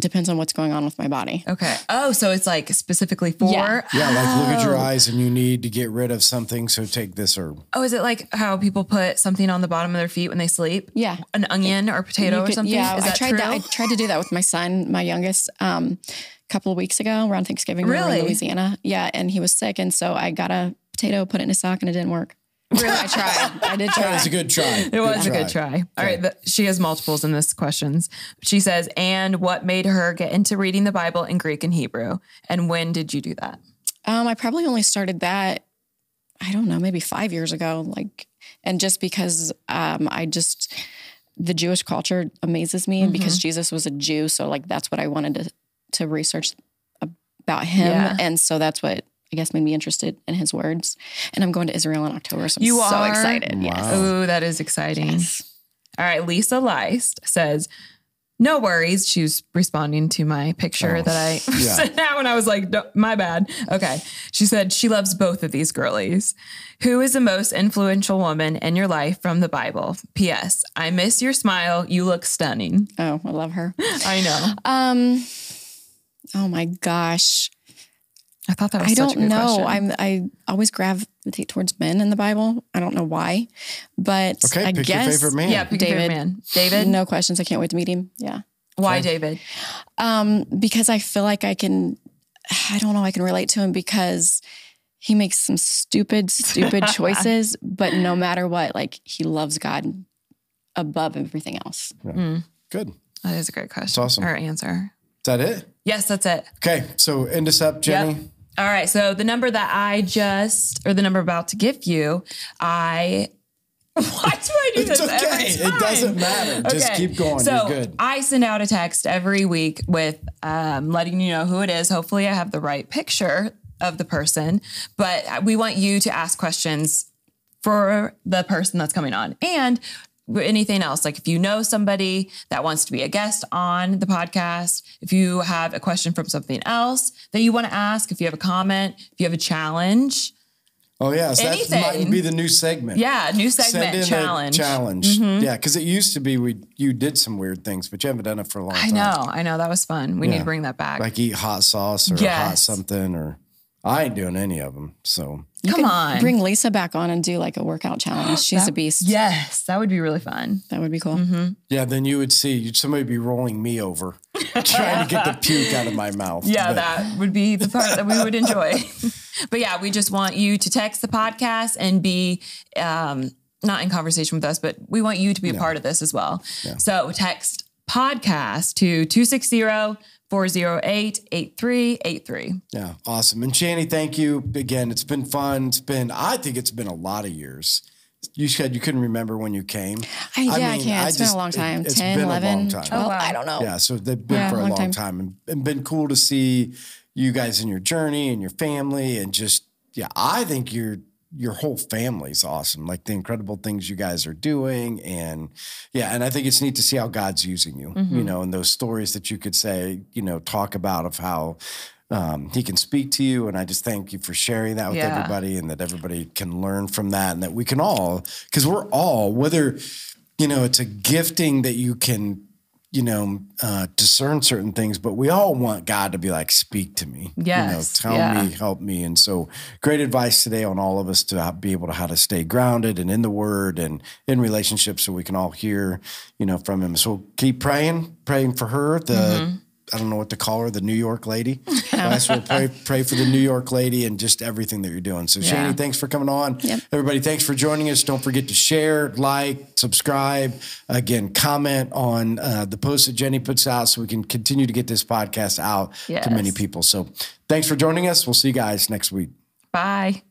Depends on what's going on with my body. Okay. Oh, so it's like specifically for. Yeah. Yeah, like look at your Oh. eyes and you need to get rid of something. So take this herb. Oh, is it like how people put something on the bottom of their feet when they sleep? Yeah. An onion or potato You or something? Yeah, is I tried true? that. I tried to do that with my son, my youngest, um, a couple of weeks ago around Thanksgiving. We were Really? in Louisiana. Yeah, and he was sick, and so I got a potato, put it in a sock, and it didn't work. Really, I tried. I did That try. was a good try. It was a good try. All right, but she has multiples in this questions. She says, "And what made her get into reading the Bible in Greek and Hebrew? And when did you do that?" Um, I probably only started that, I don't know, maybe five years ago. Like, and just because um, I just, the Jewish culture amazes me because Jesus was a Jew. So, like, that's what I wanted to, to research about him. Yeah. And so that's what I guess made me interested in his words. And I'm going to Israel in October. So I'm You so are? excited. Yes. Wow. Ooh, that is exciting. All right, Lisa Leist says, "No worries." She's responding to my picture Oh, that I yeah. sent out, and I was like, "No, "My bad." Okay, she said she loves both of these girlies. Who is the most influential woman in your life from the Bible? P.S. I miss your smile. You look stunning. Oh, I love her. I know. Um, oh my gosh. I thought that was I such a don't good know. question. I'm I always gravitate towards men in the Bible. I don't know why, but Okay, I pick guess your favorite man. yeah, pick your favorite David. man. David. no questions. I can't wait to meet him. Yeah, Why David? um, because I feel like I can. I don't know. I can relate to him because he makes some stupid, stupid choices, but no matter what, like he loves God above everything else. Good. That is a great question. awesome. Or answer. Is that it? Yes, that's it. Okay. So end us up, Jenny. Yep. All right. So the number that I just, or the number about to give you, I. Why do I do It's this okay. It doesn't matter. Just keep going. So You're good. I send out a text every week with um, letting you know who it is. Hopefully, I have the right picture of the person, but we want you to ask questions for the person that's coming on and anything else like if you know somebody that wants to be a guest on the podcast if you have a question from something else that you want to ask if you have a comment if you have a challenge Oh yes, so that might be the new segment. yeah new segment a challenge Mm-hmm. challenge. Yeah, because it used to be we you did some weird things, but you haven't done it for a long i time. know i know that was fun we need to bring that back Like eat hot sauce or hot something, or I ain't doing any of them. So come on Bring Lisa back on and do like a workout challenge. She's a beast. yes that would be really fun That would be cool. yeah, then you would see you'd somebody be rolling me over, trying to get the puke out of my mouth. Yeah, But- that would be the part that we would enjoy. but yeah, we just want you to text the podcast and be um, not in conversation with us, but we want you to be a part of this as well. So text podcast to 260 408 8383. Yeah, awesome. And Shani, thank you again. It's been fun. It's been, I think it's been a lot of years. You said you couldn't remember when you came. I, yeah, I, mean, can't. I It's been a long time. it- it's 10, been a long time. 12. Oh. I don't know. Yeah, so they've been Yeah, for a long long time. time, and, and been cool to see you guys in your journey and your family and just yeah, I think your your whole family's awesome. Like the incredible things you guys are doing, and yeah, and I think it's neat to see how God's using you. Mm-hmm. You know, and those stories that you could say, you know, talk about of how. Um, he can speak to you, and I just thank you for sharing that with Yeah. everybody, and that everybody can learn from that, and that we can all, because we're all, whether you know, it's a gifting that you can you know, uh, discern certain things, but we all want God to be like, speak to me. Yes, You know, tell yeah. me, help me. And so great advice today on all of us to be able to how to stay grounded and in the word and in relationships so we can all hear, you know, from him. So keep praying, praying for her, the, Mm-hmm. I don't know what to call her, the New York lady. Last we'll pray, pray for the New York lady and just everything that you're doing. So Yeah. Shani, thanks for coming on. Yep. Everybody, thanks for joining us. Don't forget to share, like, subscribe. Again, comment on uh, the post that Jenny puts out so we can continue to get this podcast out Yes. to many people. So thanks for joining us. We'll see you guys next week. Bye.